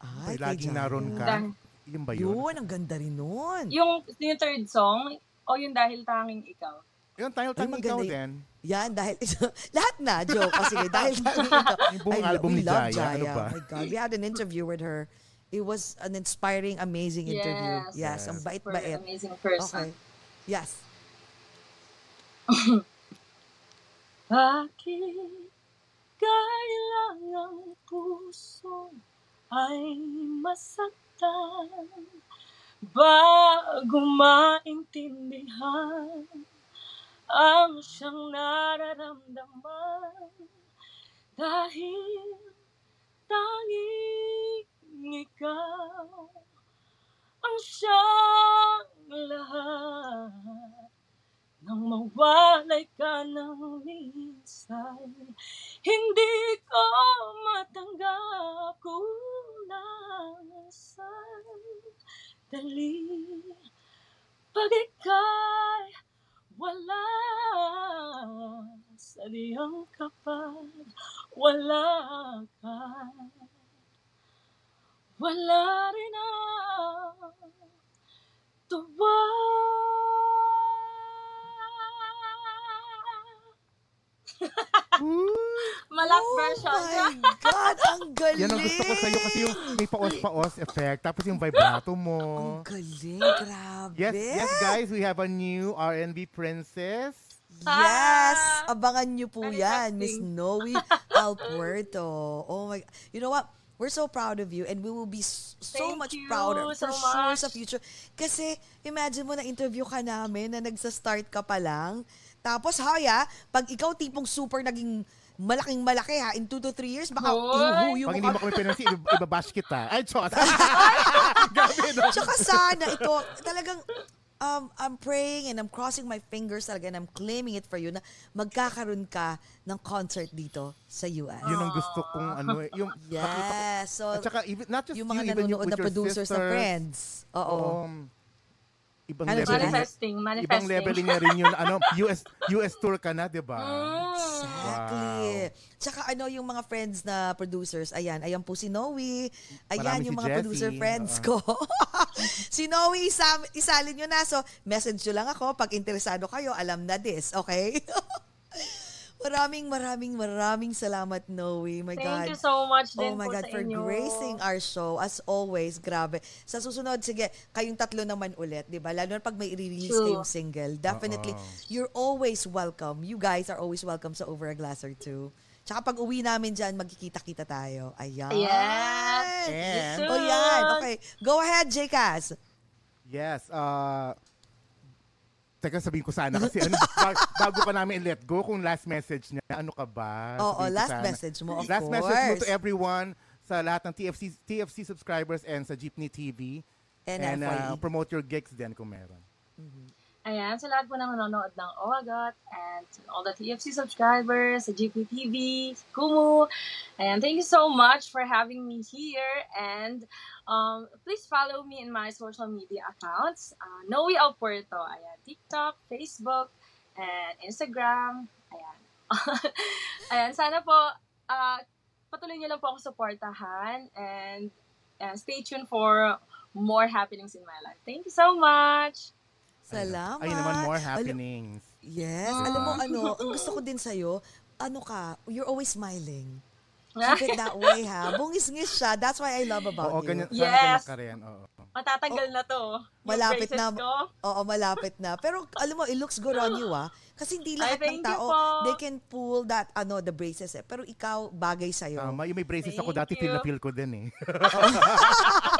Ay, Ay, kay laging naroon ka. Dahil- Yun ba yun? Yun, ang ganda rin nun. Yung, yung third song, o yung Dahil Tanging Ikaw? Yun, tayo, Ay, maganda ikaw yun. din. Yan, dahil, [LAUGHS] lahat na, joke. Kasi dahil [LAUGHS] ito. Yung buong I lo- album we ni love Jaya, ano ba? Oh my God, we had an interview with her. It was an inspiring, amazing interview. Yes, Yes. ang For bait-bait. amazing person. Okay. Yes. [LAUGHS] Bakit kailangang puso ay masaktan. Bago maintindihan ang siyang nararamdaman. Dahil tanging ikaw ang siyang lahat dali. Pag ika'y wala, sadyang kapag wala ka, wala rin ang tuwa. [LAUGHS] Malap version. Oh my [LAUGHS] God, ang galing. Yan ang gusto ko sa'yo kasi yung may paos-paos effect, tapos yung vibrato Ang mo. galing, grabe. Yes, yes guys, we have a new R&B princess. Yes! Ah! Abangan nyo po yan, Miss. Noe [LAUGHS] Alpuerto. Oh my, you know what? We're so proud of you and we will be so Thank much you prouder so for sure much. sa future. Kasi imagine mo na interview ka namin na nagsa-start ka pa lang. Tapos haya, pag ikaw tipong super naging malaking malaki ha, in 2 to 3 years, baka Hoy! ihuhuyo Pag mo hindi ka. mo kami pinansin, ib- ibabash kita. Ay, chot. [LAUGHS] Grabe, no? Tsaka sana ito, talagang um, I'm praying and I'm crossing my fingers talaga and I'm claiming it for you na magkakaroon ka ng concert dito sa US. Yun ang gusto kong ano eh. Yung, nakita ko- Yes. So, At saka, even, not just yung you, mga even nanonood na producers na sisters. friends. Oo. Um, ibang Ano, level niya. Manifesting, manifesting. Ibang level niya rin yun. Ano, [LAUGHS] US US tour ka na, di ba? Mm. Exactly. Tsaka ano yung mga friends na producers, ayan, ayan po si Noe. Ayan Marami yung si mga Jessie. producer friends ko. [LAUGHS] si Noe, isam, isalin nyo na. So, message nyo lang ako pag interesado kayo, alam na this, okay? [LAUGHS] maraming, maraming, maraming salamat, Noe. My God. Thank you so much Oh din my po God, sa for inyo. gracing our show. As always, grabe. Sa susunod, sige, kayong tatlo naman ulit, di ba? Lalo na pag may i-release True. kayong single. Definitely, Oo. you're always welcome. You guys are always welcome sa Over a Glass or Two. Tsaka pag uwi namin dyan, magkikita-kita tayo. Ayan. Yes. And- O yan. Okay. Go ahead, J-Caz. Yes. Uh, teka, sabihin ko sana [LAUGHS] kasi ano, bag- bago pa namin i-let go, kung last message niya, ano ka ba? Oo, Sabihin ko last sana. message mo, of last message mo course. to everyone sa lahat ng TFC TFC subscribers and sa Jeepney TV. And and uh, FYE. promote your gigs din kung meron. Ayan, sa lahat po ng nanonood ng OAGAT and all the TFC subscribers, sa GPTV, sa Kumu. Ayan, thank you so much for having me here and um, please follow me in my social media accounts. Uh, Noe Alpuerto, ayan, TikTok, Facebook, and Instagram. Ayan. [LAUGHS] ayan, sana po uh, patuloy niyo lang po ako supportahan and uh, stay tuned for more happenings in my life. Thank you so much! Salamat. Ayun naman, more Alam- happenings. Yes. Ah. Alam mo, ano, ang gusto ko din sa'yo, ano ka, you're always smiling. [LAUGHS] Keep it that way, ha? Bungis-ngis siya. That's why I love about Oo, you. ganyan. Sana Yes. ganyan ka rin. Oo. Matatanggal na to. Malapit na. Ko. Oo, malapit na. Pero alam mo, it looks good on you, ah. Kasi hindi lahat ng thank you tao, po. they can pull that, ano, the braces, eh. Pero ikaw, bagay sa'yo. Tama, yung may braces ako Thank dati, feel na you. feel ko din eh. [LAUGHS]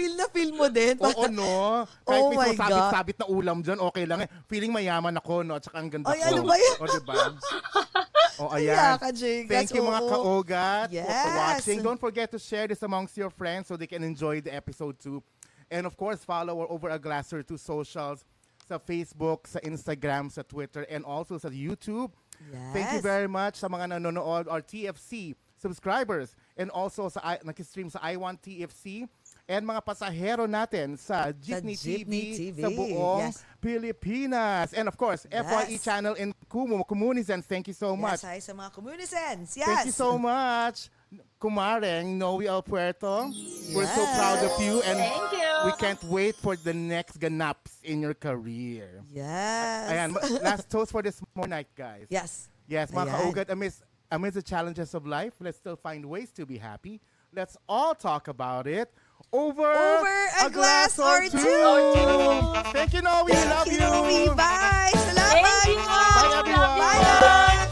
Feel na feel mo din. [LAUGHS] Oo, no? Kahit Oh may sabit-sabit na ulam dyan, okay lang eh. Feeling mayaman ako, no? At saka ang ganda Ay, ko. ano ba yan? O, diba? [LAUGHS] O, ayan. ka, Jake. Thank you mga kaogat for- for Yes. watching. Don't forget to share this amongst your friends so they can enjoy the episode too. And of course, follow our Over a Glass or Two socials sa Facebook, sa Instagram, sa Twitter, and also sa YouTube. Yes. Thank you very much sa mga nanonood, our TFC subscribers, and also sa nakistream sa I Want TFC, and mga pasahero natin sa Jeepney, Jeepney TV, TV, sa buong yes. Pilipinas. And of course, FYE Yes. channel in Kumu, Comunizens, thank you so much. Yes, hi sa mga communicants. Yes. Thank you so much, Kumareng Noe Alpuerto. We're so proud of you and Thank you. we can't wait for the next ganaps in your career. Yes. Ayan, [LAUGHS] last toast for this morning night, guys. Yes. Yes, mga Ayan. kaugat, amidst, amidst the challenges of life, let's still find ways to be happy. Let's all talk about it over, Over a glass or two. Thank you, Noe. We love Thank you. Noe. Bye. Salamat. Thank you. Bye, everyone. Bye.